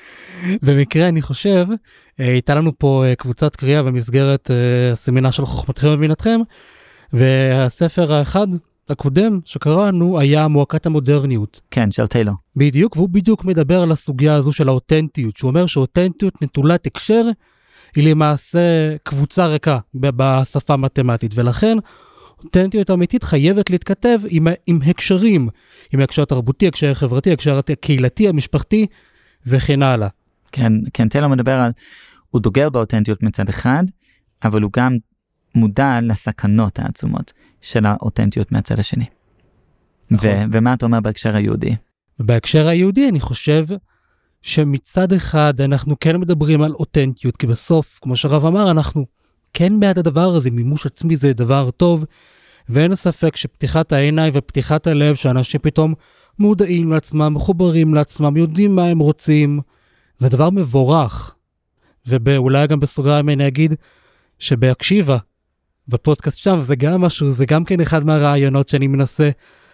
(laughs) במקרה, אני חושב, אה, הייתה לנו פה קבוצת קריאה במסגרת הסמינר של חוכמתכם ובינתכם, והספר האחד הקודם שקראנו היה מועקת המודרניות. כן, של טיילור. בדיוק, והוא בדיוק מדבר על הסוגיה הזו של האותנטיות, שהוא אומר שאותנטיות נטולת הקשר היא למעשה קבוצה ריקה בשפה המתמטית, ולכן אותנטיות אמיתית חייבת להתכתב עם, עם הקשרים, עם הקשר התרבותי, הקשר החברתי, הקשר הקהילתי, המשפחתי וכן הלאה. כן, כן, לו מדבר על, הוא דוגל באותנטיות מצד אחד, אבל הוא גם מודע לסכנות העצומות של האותנטיות מהצד השני. נכון. ו- ומה אתה אומר בהקשר היהודי? בהקשר היהודי אני חושב שמצד אחד אנחנו כן מדברים על אותנטיות, כי בסוף, כמו שהרב אמר, אנחנו כן בעד הדבר הזה, מימוש עצמי זה דבר טוב, ואין ספק שפתיחת העיניים ופתיחת הלב, שאנשים פתאום מודעים לעצמם, מחוברים לעצמם, יודעים מה הם רוצים, זה דבר מבורך. ואולי גם בסוגריים אני אגיד שבהקשיבה, בפודקאסט שם, זה גם משהו, זה גם כן אחד מהרעיונות שאני מנסה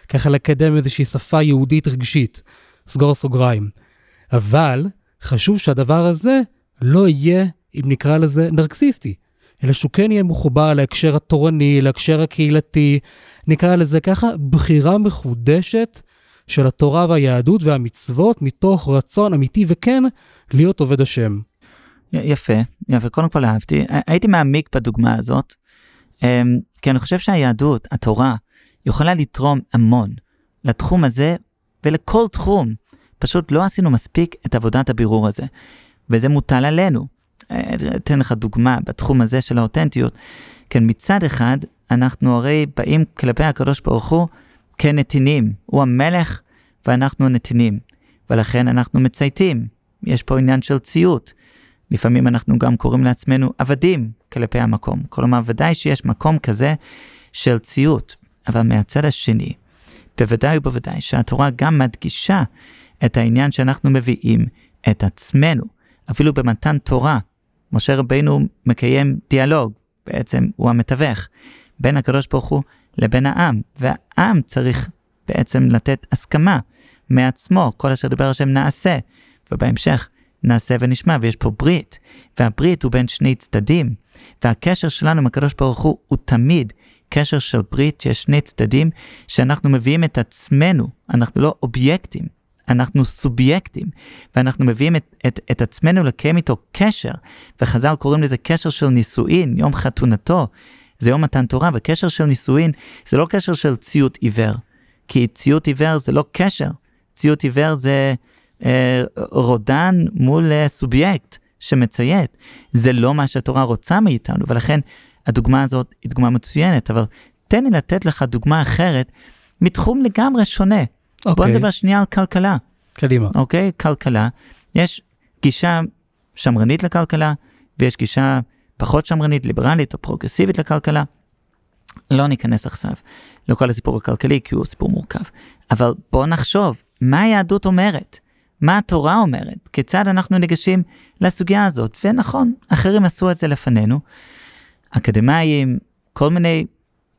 ככה לקדם איזושהי שפה יהודית רגשית. סגור סוגריים. אבל חשוב שהדבר הזה לא יהיה, אם נקרא לזה, נרקסיסטי, אלא שהוא כן יהיה מחובר להקשר התורני, להקשר הקהילתי, נקרא לזה ככה, בחירה מחודשת של התורה והיהדות והמצוות מתוך רצון אמיתי וכן להיות עובד השם. יפה, יפה, קודם כל אהבתי. הייתי מעמיק בדוגמה הזאת, כי אני חושב שהיהדות, התורה, יכולה לתרום המון לתחום הזה ולכל תחום. פשוט לא עשינו מספיק את עבודת הבירור הזה, וזה מוטל עלינו. אה, אתן לך דוגמה בתחום הזה של האותנטיות. כן, מצד אחד, אנחנו הרי באים כלפי הקדוש ברוך הוא כנתינים. הוא המלך ואנחנו הנתינים, ולכן אנחנו מצייתים. יש פה עניין של ציות. לפעמים אנחנו גם קוראים לעצמנו עבדים כלפי המקום. כלומר, ודאי שיש מקום כזה של ציות, אבל מהצד השני, בוודאי ובוודאי שהתורה גם מדגישה את העניין שאנחנו מביאים את עצמנו. אפילו במתן תורה, משה רבינו מקיים דיאלוג, בעצם הוא המתווך, בין הקדוש ברוך הוא לבין העם, והעם צריך בעצם לתת הסכמה מעצמו, כל אשר דיבר השם נעשה, ובהמשך נעשה ונשמע, ויש פה ברית, והברית הוא בין שני צדדים, והקשר שלנו עם הקדוש ברוך הוא הוא תמיד קשר של ברית שיש שני צדדים, שאנחנו מביאים את עצמנו, אנחנו לא אובייקטים, אנחנו סובייקטים, ואנחנו מביאים את, את, את עצמנו לקיים איתו קשר, וחז"ל קוראים לזה קשר של נישואין, יום חתונתו, זה יום מתן תורה, וקשר של נישואין זה לא קשר של ציות עיוור, כי ציות עיוור זה לא קשר, ציות עיוור זה רודן מול אה, סובייקט שמציית, זה לא מה שהתורה רוצה מאיתנו, ולכן הדוגמה הזאת היא דוגמה מצוינת, אבל תן לי לתת לך דוגמה אחרת מתחום לגמרי שונה. Okay. בוא אוקיי. נדבר שנייה על כלכלה. קדימה. אוקיי, okay, כלכלה. יש גישה שמרנית לכלכלה, ויש גישה פחות שמרנית, ליברלית או פרוגרסיבית לכלכלה. לא ניכנס עכשיו לכל הסיפור הכלכלי, כי הוא סיפור מורכב. אבל בוא נחשוב, מה היהדות אומרת? מה התורה אומרת? כיצד אנחנו ניגשים לסוגיה הזאת? ונכון, אחרים עשו את זה לפנינו. אקדמאים, כל מיני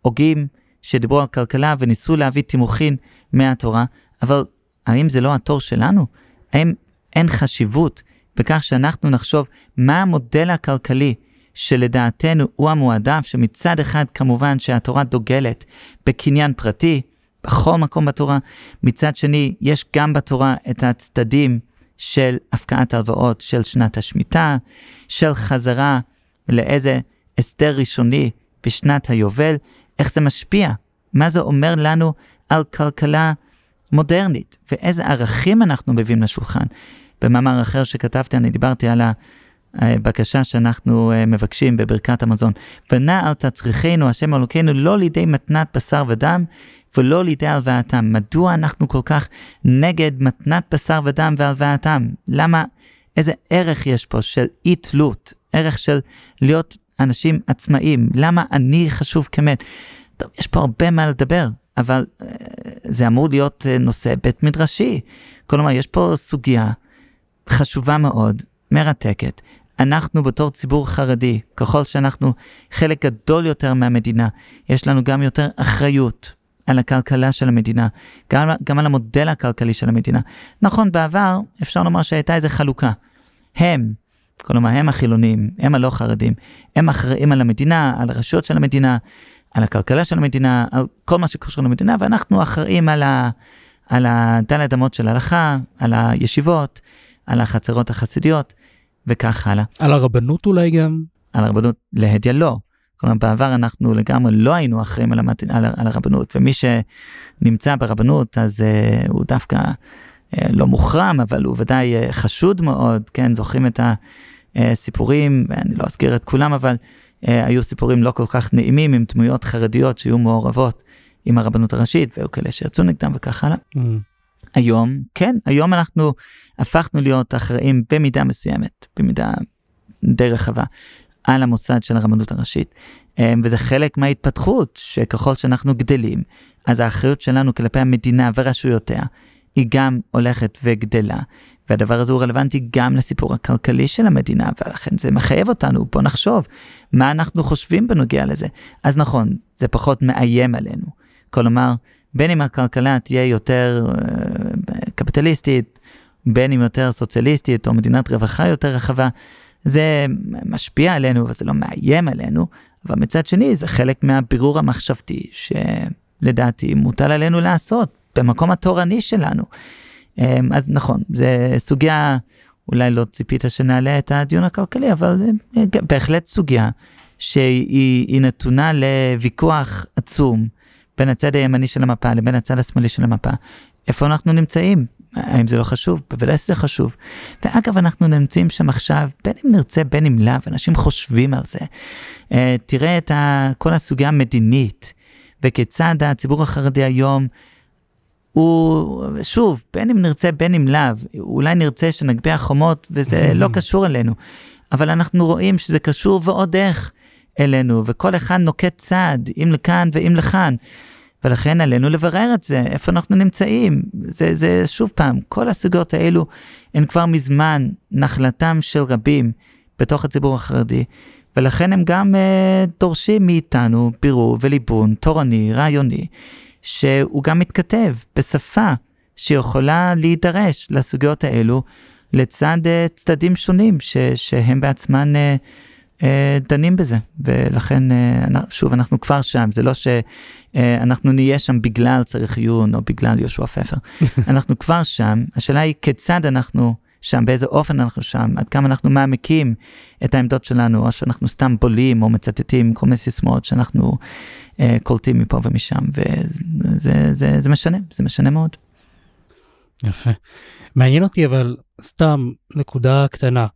הוגים שדיברו על כלכלה וניסו להביא תימוכין מהתורה, אבל האם זה לא התור שלנו? האם אין חשיבות בכך שאנחנו נחשוב מה המודל הכלכלי שלדעתנו הוא המועדף, שמצד אחד כמובן שהתורה דוגלת בקניין פרטי, בכל מקום בתורה, מצד שני יש גם בתורה את הצדדים של הפקעת הלוואות של שנת השמיטה, של חזרה לאיזה הסדר ראשוני בשנת היובל, איך זה משפיע, מה זה אומר לנו על כלכלה מודרנית, ואיזה ערכים אנחנו מביאים לשולחן. במאמר אחר שכתבתי, אני דיברתי על הבקשה שאנחנו אה, מבקשים בברכת המזון. ונע על תצריכנו, השם אלוקינו, לא לידי מתנת בשר ודם, ולא לידי הלוואתם. מדוע אנחנו כל כך נגד מתנת בשר ודם והלוואתם? למה, איזה ערך יש פה של אי תלות, ערך של להיות אנשים עצמאיים? למה אני חשוב כמת? טוב, יש פה הרבה מה לדבר, אבל אה, זה אמור להיות אה, נושא בית מדרשי. כלומר, יש פה סוגיה חשובה מאוד, מרתקת. אנחנו בתור ציבור חרדי, ככל שאנחנו חלק גדול יותר מהמדינה, יש לנו גם יותר אחריות על הכלכלה של המדינה, גם, גם על המודל הכלכלי של המדינה. נכון, בעבר אפשר לומר שהייתה איזו חלוקה. הם, כלומר הם החילונים, הם הלא חרדים, הם אחראים על המדינה, על הרשויות של המדינה, על הכלכלה של המדינה, על כל מה שקשור למדינה, ואנחנו אחראים על, ה, על הדלת אמות של ההלכה, על הישיבות, על החצרות החסידיות, וכך הלאה. על הרבנות אולי גם? על הרבנות להדיא לא. כלומר, בעבר אנחנו לגמרי לא היינו אחראים על, המת... על, על הרבנות, ומי שנמצא ברבנות, אז uh, הוא דווקא uh, לא מוחרם, אבל הוא ודאי uh, חשוד מאוד, כן, זוכרים את הסיפורים, ואני לא אזכיר את כולם, אבל uh, היו סיפורים לא כל כך נעימים עם דמויות חרדיות שהיו מעורבות עם הרבנות הראשית, והיו כאלה שיצאו נגדם וכך הלאה. Mm. היום, כן, היום אנחנו הפכנו להיות אחראים במידה מסוימת, במידה די רחבה, על המוסד של הרבנות הראשית. אמ, וזה חלק מההתפתחות, שככל שאנחנו גדלים, אז האחריות שלנו כלפי המדינה ורשויותיה, היא גם הולכת וגדלה. והדבר הזה הוא רלוונטי גם לסיפור הכלכלי של המדינה, ולכן זה מחייב אותנו, בוא נחשוב, מה אנחנו חושבים בנוגע לזה. אז נכון, זה פחות מאיים עלינו. כלומר, בין אם הכלכלה תהיה יותר אה, קפיטליסטית, בין אם יותר סוציאליסטית או מדינת רווחה יותר רחבה, זה משפיע עלינו וזה לא מאיים עלינו, אבל מצד שני זה חלק מהבירור המחשבתי שלדעתי מוטל עלינו לעשות במקום התורני שלנו. אה, אז נכון, זה סוגיה, אולי לא ציפית שנעלה את הדיון הכלכלי, אבל אה, בהחלט סוגיה שהיא נתונה לוויכוח עצום. בין הצד הימני של המפה לבין הצד השמאלי של המפה. איפה אנחנו נמצאים? האם זה לא חשוב? בוודאי שזה חשוב. ואגב, אנחנו נמצאים שם עכשיו, בין אם נרצה, בין אם לאו, אנשים חושבים על זה. Uh, תראה את ה, כל הסוגיה המדינית, וכיצד הציבור החרדי היום הוא, שוב, בין אם נרצה, בין אם לאו, אולי נרצה שנגביה חומות, וזה (laughs) לא קשור אלינו, אבל אנחנו רואים שזה קשור ועוד איך. אלינו, וכל אחד נוקט צעד, אם לכאן ואם לכאן. ולכן עלינו לברר את זה, איפה אנחנו נמצאים. זה, זה שוב פעם, כל הסוגיות האלו הן כבר מזמן נחלתם של רבים בתוך הציבור החרדי, ולכן הם גם אה, דורשים מאיתנו בירור וליבון תורני, רעיוני, שהוא גם מתכתב בשפה שיכולה להידרש לסוגיות האלו לצד אה, צדדים שונים ש, שהם בעצמן אה, אה, דנים בזה, ולכן אה, שוב אנחנו כבר שם, זה לא שאנחנו נהיה שם בגלל צריך עיון או בגלל יהושע פפר, (laughs) אנחנו כבר שם, השאלה היא כיצד אנחנו שם, באיזה אופן אנחנו שם, עד כמה אנחנו מעמיקים את העמדות שלנו, או שאנחנו סתם בולים או מצטטים כל מיני סיסמאות שאנחנו אה, קולטים מפה ומשם, וזה זה, זה משנה, זה משנה מאוד. יפה. מעניין אותי אבל סתם נקודה קטנה.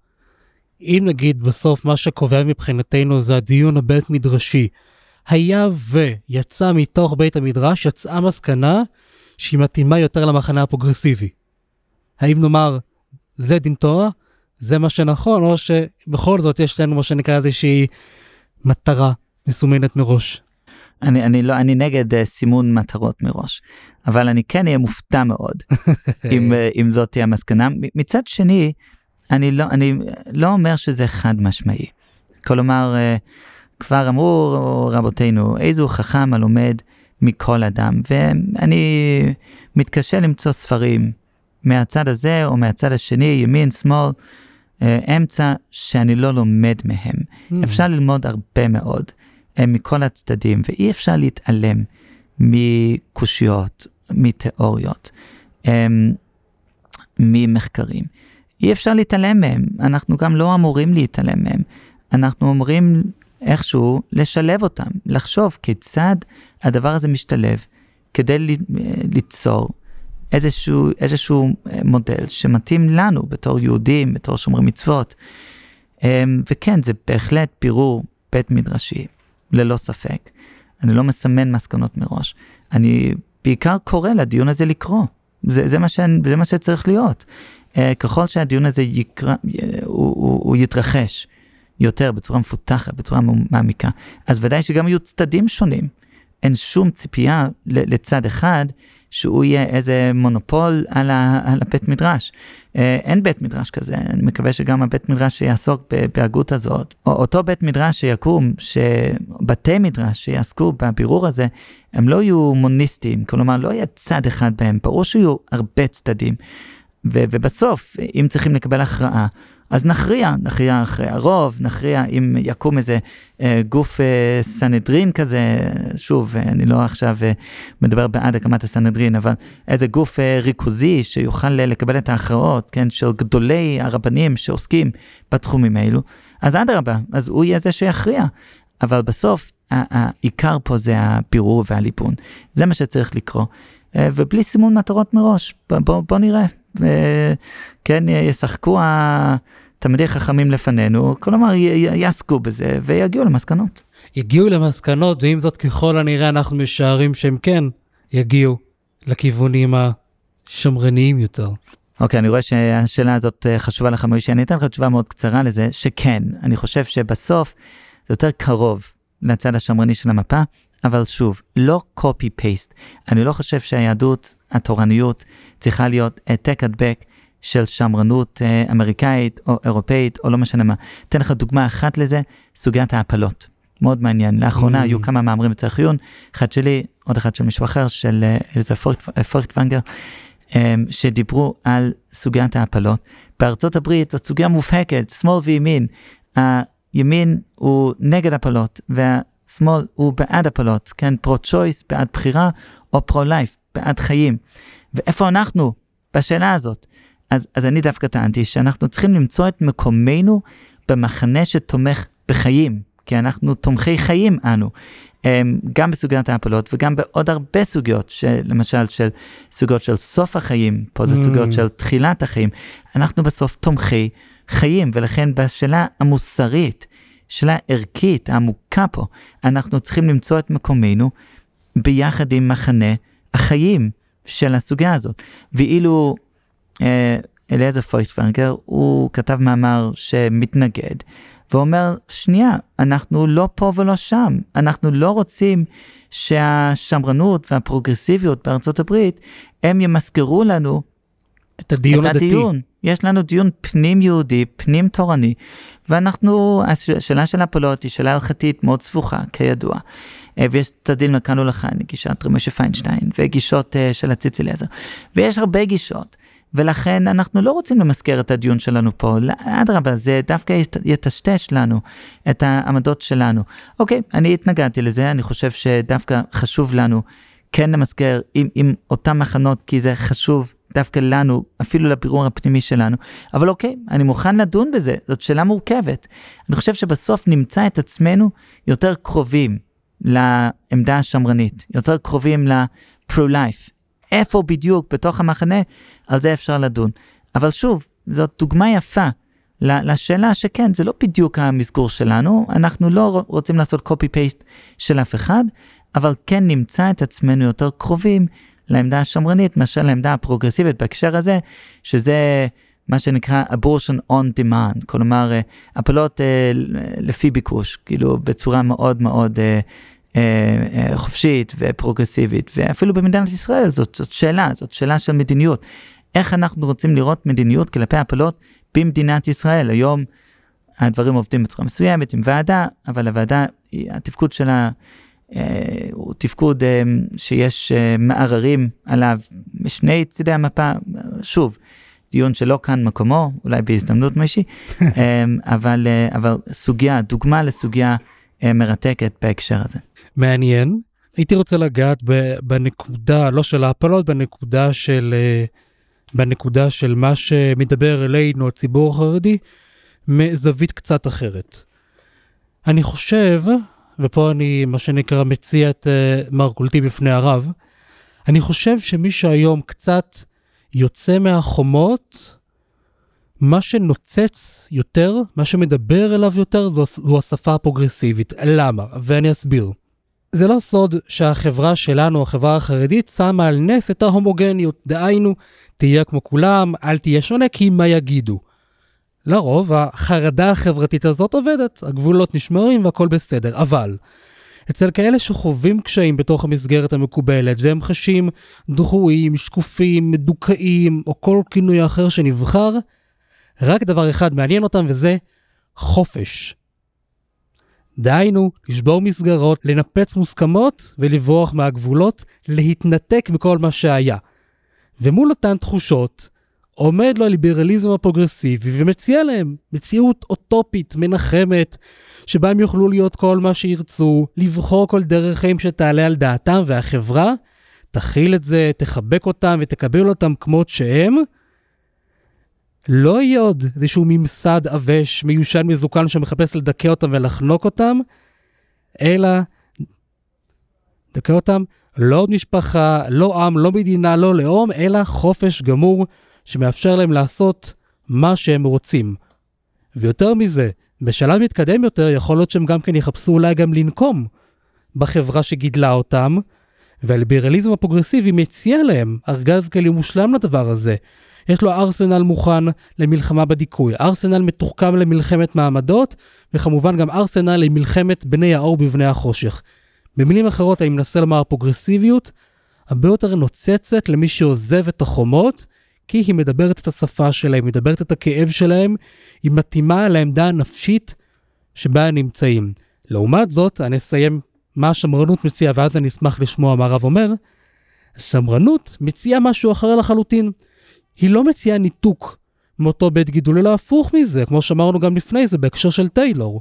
אם נגיד בסוף מה שקובע מבחינתנו זה הדיון הבית מדרשי, היה ויצא מתוך בית המדרש, יצאה מסקנה שהיא מתאימה יותר למחנה הפרוגרסיבי. האם נאמר, זה דין תורה, זה מה שנכון, או שבכל זאת יש לנו מה שנקרא איזושהי מטרה מסומנת מראש? אני, אני לא, אני נגד uh, סימון מטרות מראש, אבל אני כן אהיה מופתע מאוד (laughs) אם, uh, אם זאת תהיה המסקנה. מצד שני, אני לא, אני לא אומר שזה חד משמעי. כלומר, אה, כבר אמרו רבותינו, איזו חכם הלומד מכל אדם, ואני מתקשה למצוא ספרים מהצד הזה או מהצד השני, ימין, שמאל, אה, אמצע, שאני לא לומד מהם. Mm. אפשר ללמוד הרבה מאוד אה, מכל הצדדים, ואי אפשר להתעלם מקושיות, מתיאוריות, ממחקרים. אי אפשר להתעלם מהם, אנחנו גם לא אמורים להתעלם מהם. אנחנו אמורים איכשהו לשלב אותם, לחשוב כיצד הדבר הזה משתלב כדי ליצור איזשהו, איזשהו מודל שמתאים לנו בתור יהודים, בתור שומרי מצוות. וכן, זה בהחלט פירור בית מדרשי, ללא ספק. אני לא מסמן מסקנות מראש. אני בעיקר קורא לדיון הזה לקרוא. זה, זה, מה, ש, זה מה שצריך להיות. ככל שהדיון הזה יקרא, הוא, הוא, הוא יתרחש יותר בצורה מפותחת, בצורה מעמיקה, אז ודאי שגם יהיו צדדים שונים. אין שום ציפייה לצד אחד שהוא יהיה איזה מונופול על, ה, על הבית מדרש. אה, אין בית מדרש כזה, אני מקווה שגם הבית מדרש שיעסוק בהגות הזאת, או אותו בית מדרש שיקום, שבתי מדרש שיעסקו בבירור הזה, הם לא יהיו מוניסטיים, כלומר לא יהיה צד אחד בהם, ברור שיהיו הרבה צדדים. ו- ובסוף, אם צריכים לקבל הכרעה, אז נכריע, נכריע אחרי הרוב, נכריע אם יקום איזה אה, גוף אה, סנהדרין כזה, שוב, אה, אני לא עכשיו אה, מדבר בעד הקמת הסנהדרין, אבל איזה גוף אה, ריכוזי שיוכל אה, לקבל את ההכרעות, כן, של גדולי הרבנים שעוסקים בתחומים האלו, אז אדרבה, אז הוא יהיה זה שיכריע. אבל בסוף, העיקר פה זה הבירור והליבון. זה מה שצריך לקרוא. אה, ובלי סימון מטרות מראש, בוא, בוא, נראה. כן, ישחקו התלמידי חכמים לפנינו, כלומר יעסקו בזה ויגיעו למסקנות. יגיעו למסקנות, ועם זאת ככל הנראה אנחנו משערים שהם כן יגיעו לכיוונים השמרניים יותר. אוקיי, okay, אני רואה שהשאלה הזאת אה, חשובה לך מוישה, אני אתן לך תשובה מאוד קצרה לזה, שכן, אני חושב שבסוף זה יותר קרוב לצד השמרני של המפה, אבל שוב, לא copy-paste. אני לא חושב שהיהדות, התורניות, צריכה להיות העתק הדבק של שמרנות אה, אמריקאית או אירופאית או לא משנה מה. אתן לך דוגמה אחת לזה, סוגיית ההפלות. מאוד מעניין. לאחרונה mm. היו כמה מאמרים בצריך עיון, אחד שלי, עוד אחד של מישהו אחר, של איזה אה, פורטוונגר, אה, שדיברו על סוגיית ההפלות. בארצות הברית זאת סוגיה מובהקת, שמאל וימין. הימין הוא נגד הפלות, והשמאל הוא בעד הפלות, כן? פרו-צ'ויס, בעד בחירה, או פרו-לייף, בעד חיים. ואיפה אנחנו בשאלה הזאת? אז, אז אני דווקא טענתי שאנחנו צריכים למצוא את מקומנו במחנה שתומך בחיים, כי אנחנו תומכי חיים אנו. אמ, גם בסוגיית ההפלות וגם בעוד הרבה סוגיות, של, למשל של סוגיות של סוף החיים, פה זה mm. סוגיות של תחילת החיים, אנחנו בסוף תומכי חיים, ולכן בשאלה המוסרית, שאלה ערכית, העמוקה פה, אנחנו צריכים למצוא את מקומנו ביחד עם מחנה החיים של הסוגיה הזאת. ואילו אה, אליעזר פויטפרגר, הוא כתב מאמר שמתנגד, ואומר, שנייה, אנחנו לא פה ולא שם, אנחנו לא רוצים שהשמרנות והפרוגרסיביות בארצות הברית, הם ימזכרו לנו את הדיון את הדתי. הדיון. יש לנו דיון פנים יהודי, פנים תורני, ואנחנו, השאלה של הפולות היא שאלה הלכתית מאוד סבוכה, כידוע. אה, ויש צדדים לכאן ולכאן, גישת רמשה פיינשטיין, וגישות uh, של הציץ אליעזר, ויש הרבה גישות. ולכן אנחנו לא רוצים למזכר את הדיון שלנו פה, אדרבה, זה דווקא יטשטש לנו את העמדות שלנו. אוקיי, אני התנגדתי לזה, אני חושב שדווקא חשוב לנו כן למזכר עם, עם אותם מחנות, כי זה חשוב דווקא לנו, אפילו לבירור הפנימי שלנו. אבל אוקיי, אני מוכן לדון בזה, זאת שאלה מורכבת. אני חושב שבסוף נמצא את עצמנו יותר קרובים לעמדה השמרנית, יותר קרובים ל-pro-life. איפה בדיוק בתוך המחנה, על זה אפשר לדון. אבל שוב, זאת דוגמה יפה לשאלה שכן, זה לא בדיוק המסגור שלנו, אנחנו לא רוצים לעשות copy-paste של אף אחד, אבל כן נמצא את עצמנו יותר קרובים לעמדה השמרנית מאשר לעמדה הפרוגרסיבית בהקשר הזה, שזה מה שנקרא abortion on demand, כלומר אה, הפלות אה, לפי ביקוש, כאילו בצורה מאוד מאוד אה, אה, אה, חופשית ופרוגרסיבית, ואפילו במדינת ישראל זאת, זאת שאלה, זאת שאלה של מדיניות. איך אנחנו רוצים לראות מדיניות כלפי הפלות במדינת ישראל? היום הדברים עובדים בצורה מסוימת עם ועדה, אבל הוועדה, התפקוד שלה הוא תפקוד אה, שיש אה, מערערים עליו משני צידי המפה, שוב, דיון שלא כאן מקומו, אולי בהזדמנות משהי, (laughs) אה, אבל, אה, אבל סוגיה, דוגמה לסוגיה אה, מרתקת בהקשר הזה. מעניין. הייתי רוצה לגעת בנקודה, לא של ההפלות, בנקודה של, אה, בנקודה של מה שמדבר אלינו, הציבור החרדי, מזווית קצת אחרת. אני חושב, ופה אני, מה שנקרא, מציע את uh, מרכולתי בפני הרב, אני חושב שמי שהיום קצת יוצא מהחומות, מה שנוצץ יותר, מה שמדבר אליו יותר, זו, זו השפה הפרוגרסיבית. למה? ואני אסביר. זה לא סוד שהחברה שלנו, החברה החרדית, שמה על נס את ההומוגניות. דהיינו, תהיה כמו כולם, אל תהיה שונה, כי מה יגידו. לרוב, החרדה החברתית הזאת עובדת, הגבולות נשמרים והכל בסדר, אבל אצל כאלה שחווים קשיים בתוך המסגרת המקובלת, והם חשים דחויים, שקופים, מדוכאים, או כל כינוי אחר שנבחר, רק דבר אחד מעניין אותם, וזה חופש. דהיינו, לשבור מסגרות, לנפץ מוסכמות ולברוח מהגבולות, להתנתק מכל מה שהיה. ומול אותן תחושות, עומד לו הליברליזם הפרוגרסיבי ומציע להם מציאות אוטופית, מנחמת, שבה הם יוכלו להיות כל מה שירצו, לבחור כל דרך חיים שתעלה על דעתם, והחברה תכיל את זה, תחבק אותם ותקבל אותם כמות שהם. לא יהיה עוד איזשהו ממסד עבש, מיושן, מזוקן, שמחפש לדכא אותם ולחנוק אותם, אלא דכא אותם, לא עוד משפחה, לא עם, לא מדינה, לא לאום, אלא חופש גמור שמאפשר להם לעשות מה שהם רוצים. ויותר מזה, בשלב מתקדם יותר, יכול להיות שהם גם כן יחפשו אולי גם לנקום בחברה שגידלה אותם, והליברליזם הפרוגרסיבי מציע להם ארגז כלים מושלם לדבר הזה. יש לו ארסנל מוכן למלחמה בדיכוי, ארסנל מתוחכם למלחמת מעמדות, וכמובן גם ארסנל למלחמת בני האור בבני החושך. במילים אחרות, אני מנסה לומר פרוגרסיביות הרבה יותר נוצצת למי שעוזב את החומות, כי היא מדברת את השפה שלהם, מדברת את הכאב שלהם, היא מתאימה לעמדה הנפשית שבה הם נמצאים. לעומת זאת, אני אסיים מה השמרנות מציעה, ואז אני אשמח לשמוע מה הרב אומר. השמרנות מציעה משהו אחר לחלוטין. היא לא מציעה ניתוק מאותו בית גידול, אלא הפוך מזה, כמו שאמרנו גם לפני זה בהקשר של טיילור.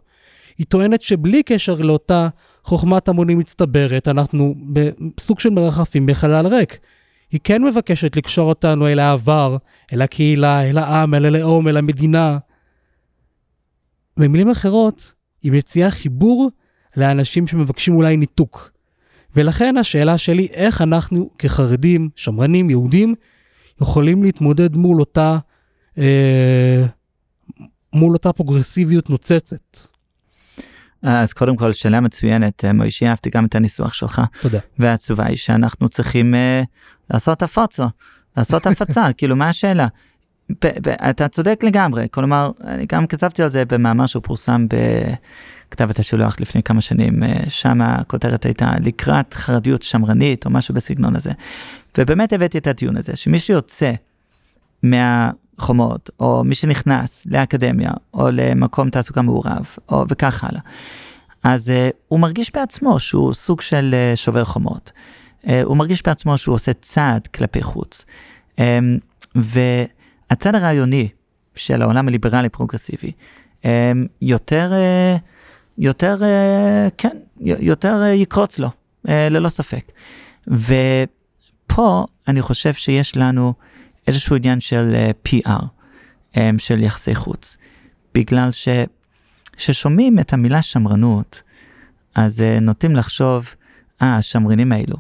היא טוענת שבלי קשר לאותה חוכמת המונים מצטברת, אנחנו בסוג של מרחפים בחלל ריק. היא כן מבקשת לקשור אותנו אל העבר, אל הקהילה, אל העם, אל הלאום, אל המדינה. במילים אחרות, היא מציעה חיבור לאנשים שמבקשים אולי ניתוק. ולכן השאלה שלי, איך אנחנו כחרדים, שמרנים, יהודים, יכולים להתמודד מול אותה, אה, מול אותה פרוגרסיביות נוצצת. אז קודם כל שאלה מצוינת אה, מוישי אהבתי גם את הניסוח שלך. תודה. והתשובה היא שאנחנו צריכים uh, לעשות הפצה, לעשות הפצה, (laughs) כאילו מה השאלה? אתה צודק לגמרי, כלומר אני גם כתבתי על זה במאמר שהוא פורסם בכתב את השילוח לפני כמה שנים, אה, שם הכותרת הייתה לקראת חרדיות שמרנית או משהו בסגנון הזה. ובאמת הבאתי את הטיעון הזה, שמי שיוצא מהחומות, או מי שנכנס לאקדמיה, או למקום תעסוקה מעורב, או וכך הלאה, אז uh, הוא מרגיש בעצמו שהוא סוג של uh, שובר חומות. Uh, הוא מרגיש בעצמו שהוא עושה צעד כלפי חוץ. Um, והצד הרעיוני של העולם הליברלי פרוגרסיבי, um, יותר, יותר, כן, יותר יקרוץ לו, ללא ספק. ו... פה אני חושב שיש לנו איזשהו עניין של PR, של יחסי חוץ. בגלל ששומעים את המילה שמרנות, אז נוטים לחשוב, אה, השמרנים האלו,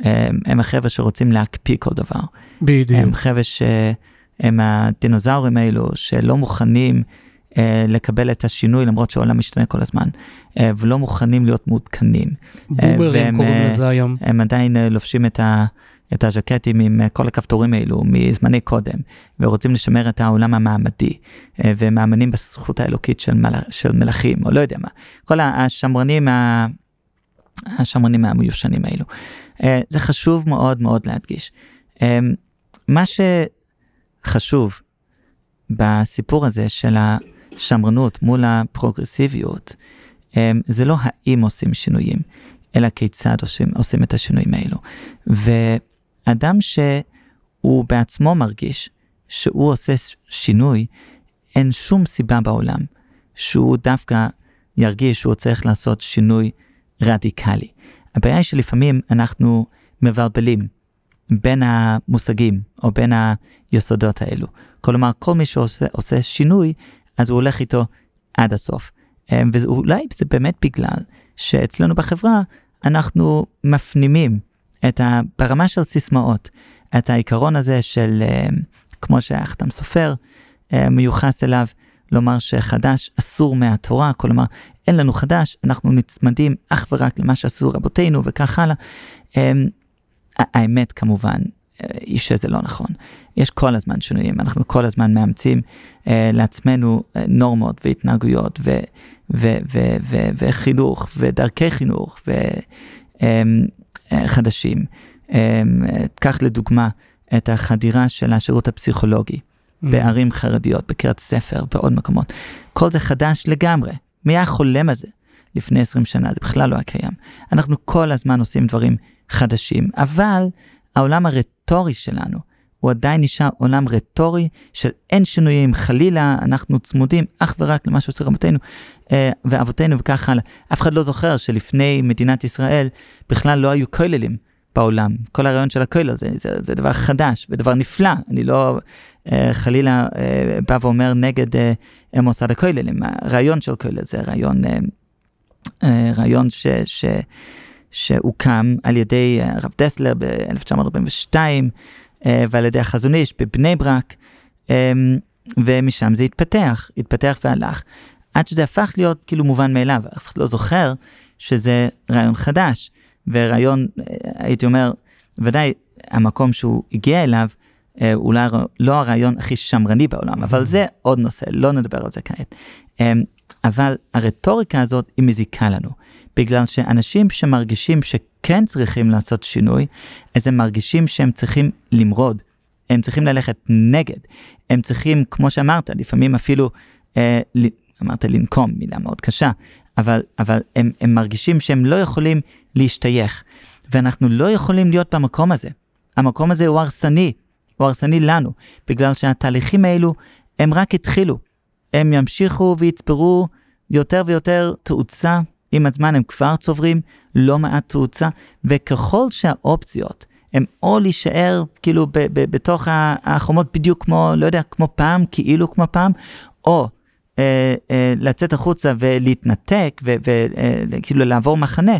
um, הם החבר'ה שרוצים להקפיא כל דבר. בדיוק. הם חבר'ה שהם הדינוזאורים האלו, שלא מוכנים uh, לקבל את השינוי למרות שהעולם משתנה כל הזמן, uh, ולא מוכנים להיות מעודכנים. בומרים קוראים לזה היום. הם עדיין uh, לובשים את ה... את הז'קטים עם אה, כל הכפתורים האלו מזמני קודם, ורוצים לשמר את העולם המעמדי, אה, ומאמינים בזכות האלוקית של, מל... של מלכים, או לא יודע מה. כל השמרנים, ה... השמרנים המיושנים האלו. אה, זה חשוב מאוד מאוד להדגיש. מה שחשוב בסיפור הזה של השמרנות מול הפרוגרסיביות, זה לא האם עושים שינויים, אלא כיצד עושים, עושים את השינויים האלו. ו... אדם שהוא בעצמו מרגיש שהוא עושה שינוי, אין שום סיבה בעולם שהוא דווקא ירגיש שהוא צריך לעשות שינוי רדיקלי. הבעיה היא שלפעמים אנחנו מבלבלים בין המושגים או בין היסודות האלו. כלומר, כל מי שעושה שינוי, אז הוא הולך איתו עד הסוף. אמ, ואולי זה באמת בגלל שאצלנו בחברה אנחנו מפנימים את ה... ברמה של סיסמאות, את העיקרון הזה של, אה, כמו שהחתם סופר אה, מיוחס אליו, לומר שחדש אסור מהתורה, כלומר, אין לנו חדש, אנחנו נצמדים אך ורק למה שעשו רבותינו וכך הלאה. האמת כמובן היא שזה לא נכון. יש כל הזמן שינויים, אנחנו כל הזמן מאמצים אה, לעצמנו אה, נורמות והתנהגויות ו, ו, ו, ו, וחינוך ודרכי חינוך וחדשים. אה, אה, אה, קח לדוגמה את החדירה של השירות הפסיכולוגי. בערים חרדיות, בקריית ספר ועוד מקומות. כל זה חדש לגמרי. מי היה חולם על זה לפני 20 שנה? זה בכלל לא היה קיים. אנחנו כל הזמן עושים דברים חדשים, אבל העולם הרטורי שלנו הוא עדיין נשאר עולם רטורי של אין שינויים, חלילה אנחנו צמודים אך ורק למה שעושה רבותינו אה, ואבותינו וכך הלאה. אף אחד לא זוכר שלפני מדינת ישראל בכלל לא היו כוללים בעולם. כל הרעיון של הכולל זה, זה, זה דבר חדש ודבר נפלא. אני לא חלילה אה, בא ואומר נגד אה, מוסד הכוללים. הרעיון של כולל זה רעיון, אה, אה, רעיון ש... ש שהוקם על ידי אה, הרב דסלר ב-1942 אה, ועל ידי החזון איש בבני ברק, אה, ומשם זה התפתח, התפתח והלך, עד שזה הפך להיות כאילו מובן מאליו, אף אחד לא זוכר שזה רעיון חדש, ורעיון, הייתי אומר, ודאי המקום שהוא הגיע אליו, אולי לא הרעיון הכי שמרני בעולם, אבל זה עוד נושא, לא נדבר על זה כעת. אבל הרטוריקה הזאת היא מזיקה לנו. בגלל שאנשים שמרגישים שכן צריכים לעשות שינוי, אז הם מרגישים שהם צריכים למרוד, הם צריכים ללכת נגד, הם צריכים, כמו שאמרת, לפעמים אפילו, אה, אמרת לנקום, מילה מאוד קשה, אבל, אבל הם, הם מרגישים שהם לא יכולים להשתייך, ואנחנו לא יכולים להיות במקום הזה. המקום הזה הוא הרסני, הוא הרסני לנו, בגלל שהתהליכים האלו, הם רק התחילו. הם ימשיכו ויצברו יותר ויותר תאוצה עם הזמן הם כבר צוברים לא מעט תאוצה, וככל שהאופציות הם או להישאר כאילו ב- ב- בתוך החומות בדיוק כמו, לא יודע, כמו פעם, כאילו כמו פעם, או אה, אה, לצאת החוצה ולהתנתק וכאילו אה, לעבור מחנה,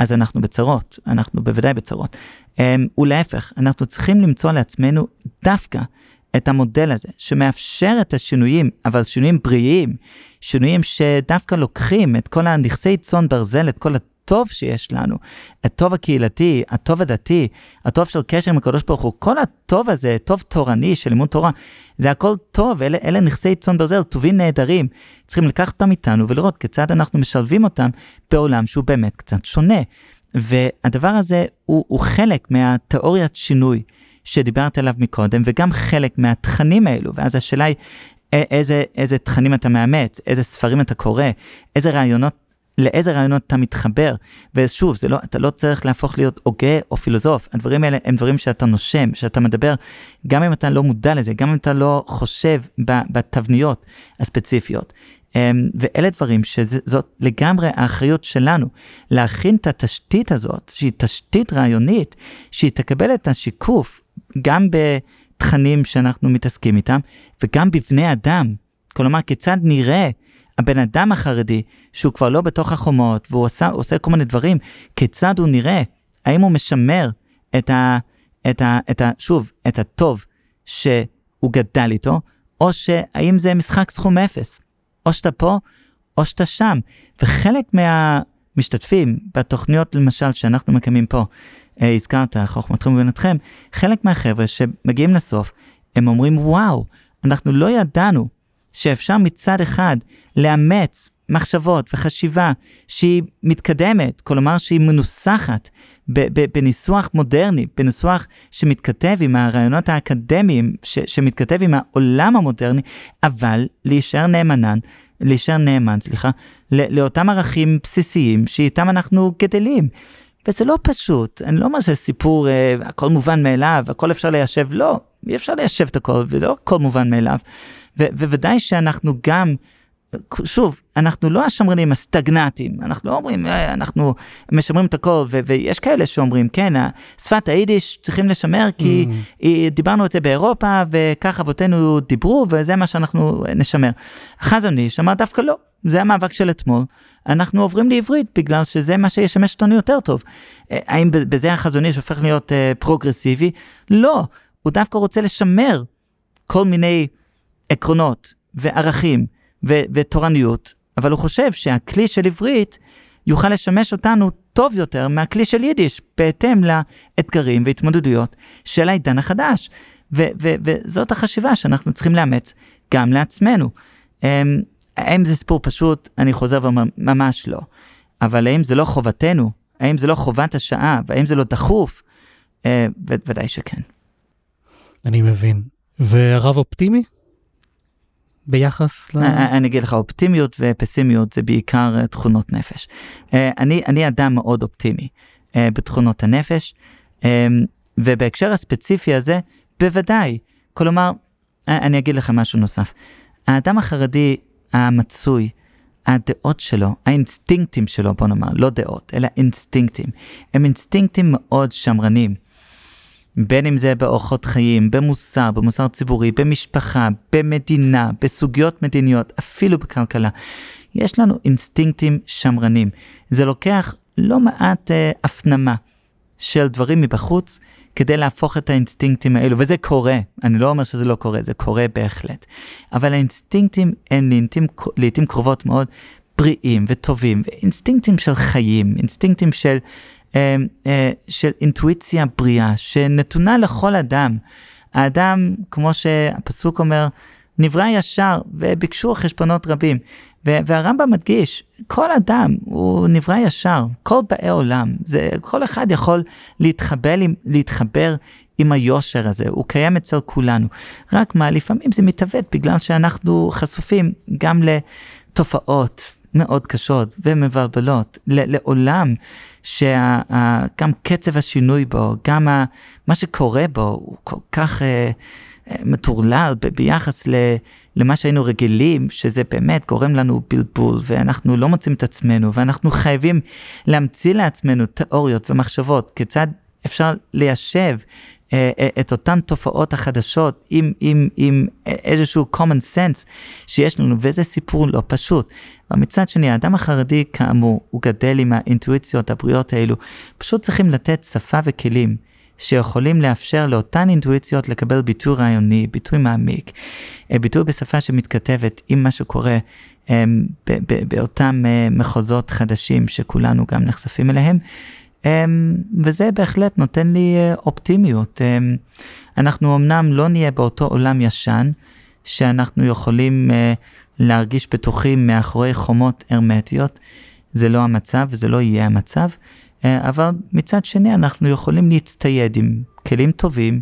אז אנחנו בצרות, אנחנו בוודאי בצרות. אה, ולהפך, אנחנו צריכים למצוא לעצמנו דווקא את המודל הזה, שמאפשר את השינויים, אבל שינויים בריאים, שינויים שדווקא לוקחים את כל הנכסי צאן ברזל, את כל הטוב שיש לנו, הטוב הקהילתי, הטוב הדתי, הטוב של קשר עם הקדוש ברוך הוא, כל הטוב הזה, טוב תורני של לימוד תורה, זה הכל טוב, אלה, אלה נכסי צאן ברזל, טובים נהדרים. צריכים לקחת אותם איתנו ולראות כיצד אנחנו משלבים אותם בעולם שהוא באמת קצת שונה. והדבר הזה הוא, הוא חלק מהתיאוריית שינוי. שדיברת עליו מקודם, וגם חלק מהתכנים האלו, ואז השאלה היא איזה, איזה תכנים אתה מאמץ, איזה ספרים אתה קורא, איזה רעיונות, לאיזה רעיונות אתה מתחבר. ושוב, לא, אתה לא צריך להפוך להיות הוגה או פילוסוף, הדברים האלה הם דברים שאתה נושם, שאתה מדבר, גם אם אתה לא מודע לזה, גם אם אתה לא חושב בתבניות הספציפיות. אמ, ואלה דברים שזאת לגמרי האחריות שלנו, להכין את התשתית הזאת, שהיא תשתית רעיונית, שהיא תקבל את השיקוף גם בתכנים שאנחנו מתעסקים איתם, וגם בבני אדם. כלומר, כיצד נראה הבן אדם החרדי, שהוא כבר לא בתוך החומות, והוא עושה, עושה כל מיני דברים, כיצד הוא נראה? האם הוא משמר את ה... את ה, את ה שוב, את הטוב שהוא גדל איתו, או שהאם זה משחק סכום אפס. או שאתה פה, או שאתה שם. וחלק מהמשתתפים בתוכניות, למשל, שאנחנו מקיימים פה, אה, הזכרת, חוכמתכם ובינתכם, חלק מהחבר'ה שמגיעים לסוף, הם אומרים, וואו, אנחנו לא ידענו שאפשר מצד אחד לאמץ מחשבות וחשיבה שהיא מתקדמת, כלומר שהיא מנוסחת בניסוח מודרני, בניסוח שמתכתב עם הרעיונות האקדמיים, שמתכתב עם העולם המודרני, אבל להישאר נאמנן, להישאר נאמן, סליחה, לאותם ערכים בסיסיים שאיתם אנחנו גדלים. וזה לא פשוט, אני לא אומר שזה סיפור, אה, הכל מובן מאליו, הכל אפשר ליישב, לא, אי אפשר ליישב את הכל, וזה לא הכל מובן מאליו. ובוודאי שאנחנו גם שוב, אנחנו לא השמרנים הסטגנטיים, אנחנו לא אומרים, אה, אנחנו משמרים את הכל, ו- ויש כאלה שאומרים, כן, שפת היידיש צריכים לשמר, כי mm. דיברנו את זה באירופה, וכך אבותינו דיברו, וזה מה שאנחנו נשמר. חזון איש אמר דווקא לא, זה המאבק של אתמול, אנחנו עוברים לעברית בגלל שזה מה שישמש אותנו יותר טוב. אה, האם בזה החזון איש הופך להיות uh, פרוגרסיבי? לא, הוא דווקא רוצה לשמר כל מיני עקרונות וערכים ו- ותורניות, אבל הוא חושב שהכלי של עברית יוכל לשמש אותנו טוב יותר מהכלי של יידיש, בהתאם לאתגרים והתמודדויות של העידן החדש. ו- ו- וזאת החשיבה שאנחנו צריכים לאמץ גם לעצמנו. אמ, האם זה סיפור פשוט? אני חוזר ואומר, ממש לא. אבל האם זה לא חובתנו? האם זה לא חובת השעה? והאם זה לא דחוף? אה, ודאי שכן. אני מבין. ורב אופטימי? ביחס ל... אה, אה, אני אגיד לך, אופטימיות ופסימיות זה בעיקר אה, תכונות נפש. אני, אני אדם מאוד אופטימי בתכונות הנפש, ובהקשר הספציפי הזה, בוודאי. כלומר, אני אגיד לך משהו נוסף. האדם החרדי המצוי, הדעות שלו, האינסטינקטים שלו, בוא נאמר, לא דעות, אלא אינסטינקטים, הם אינסטינקטים מאוד שמרנים. בין אם זה באורחות חיים, במוסר, במוסר ציבורי, במשפחה, במדינה, בסוגיות מדיניות, אפילו בכלכלה. יש לנו אינסטינקטים שמרנים. זה לוקח לא מעט אה, הפנמה של דברים מבחוץ כדי להפוך את האינסטינקטים האלו, וזה קורה, אני לא אומר שזה לא קורה, זה קורה בהחלט. אבל האינסטינקטים הם לעתים, לעתים קרובות מאוד בריאים וטובים, ואינסטינקטים של חיים, אינסטינקטים של של אינטואיציה בריאה שנתונה לכל אדם. האדם, כמו שהפסוק אומר, נברא ישר וביקשו חשבונות רבים. והרמב"ם מדגיש, כל אדם הוא נברא ישר, כל באי עולם, זה, כל אחד יכול להתחבר, להתחבר עם היושר הזה, הוא קיים אצל כולנו. רק מה, לפעמים זה מתעוות בגלל שאנחנו חשופים גם לתופעות מאוד קשות ומבלבלות, לעולם שגם קצב השינוי בו, גם מה שקורה בו הוא כל כך uh, מטורלל ביחס ל, למה שהיינו רגילים, שזה באמת גורם לנו בלבול, ואנחנו לא מוצאים את עצמנו, ואנחנו חייבים להמציא לעצמנו תיאוריות ומחשבות כיצד אפשר ליישב אה, אה, את אותן תופעות החדשות עם, עם, עם איזשהו common sense שיש לנו, וזה סיפור לא פשוט. אבל מצד שני, האדם החרדי, כאמור, הוא גדל עם האינטואיציות הבריאות האלו, פשוט צריכים לתת שפה וכלים. שיכולים לאפשר לאותן אינטואיציות לקבל ביטוי רעיוני, ביטוי מעמיק, אה, ביטוי בשפה שמתכתבת עם מה שקורה באותם מחוזות חדשים שכולנו גם נחשפים אליהם, וזה בהחלט נותן לי אה, אופטימיות. אמ, אנחנו אמנם לא נהיה באותו עולם ישן, שאנחנו יכולים אה, להרגיש בטוחים מאחורי חומות הרמטיות. זה לא המצב וזה לא יהיה המצב, אה, אבל מצד שני אנחנו יכולים להצטייד עם כלים טובים,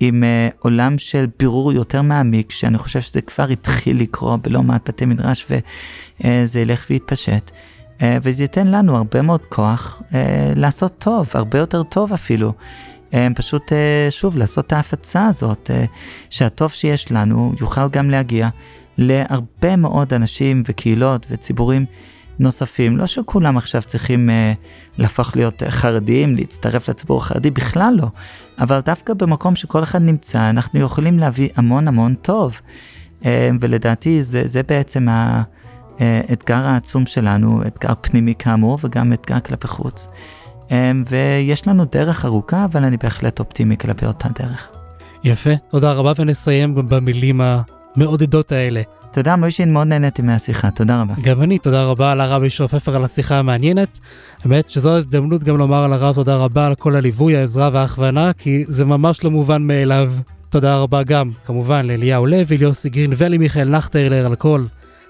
עם עולם של בירור יותר מעמיק, שאני חושב שזה כבר התחיל לקרות בלא מעט בתי מדרש וזה ילך ויתפשט. אה, וזה ייתן לנו הרבה מאוד כוח אה, לעשות טוב, הרבה יותר טוב אפילו. אה, פשוט, שוב, לעשות את ההפצה הזאת, שהטוב שיש לנו יוכל גם להגיע להרבה מאוד אנשים וקהילות וציבורים נוספים. לא שכולם עכשיו צריכים להפוך להיות חרדים, להצטרף לציבור החרדי, בכלל לא. אבל דווקא במקום שכל אחד נמצא, אנחנו יכולים להביא המון המון טוב. ולדעתי זה, זה בעצם ה... האתגר אה, העצום שלנו, אתגר פנימי כאמור וגם אתגר כלפי חוץ. אה, ויש לנו דרך ארוכה, אבל אני בהחלט אופטימי כלפי אותה דרך. יפה, תודה רבה ונסיים במילים המעודדות האלה. תודה מוישין, מאוד נהניתי מהשיחה, תודה רבה. גם אני, תודה רבה לרבי שופפר על השיחה המעניינת. האמת שזו ההזדמנות גם לומר על הרב תודה רבה על כל הליווי, העזרה וההכוונה, כי זה ממש לא מובן מאליו. תודה רבה גם, כמובן, לאליהו לוי, ליוסי גרין ולמיכאל נחטרלר על כל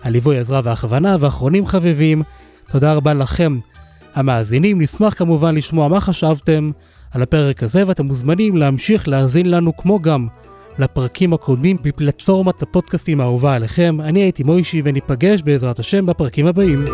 הליווי, עזרה והכוונה, ואחרונים חביבים, תודה רבה לכם, המאזינים. נשמח כמובן לשמוע מה חשבתם על הפרק הזה, ואתם מוזמנים להמשיך להאזין לנו כמו גם לפרקים הקודמים בפלטפורמת הפודקאסטים האהובה עליכם. אני הייתי מוישי וניפגש בעזרת השם בפרקים הבאים.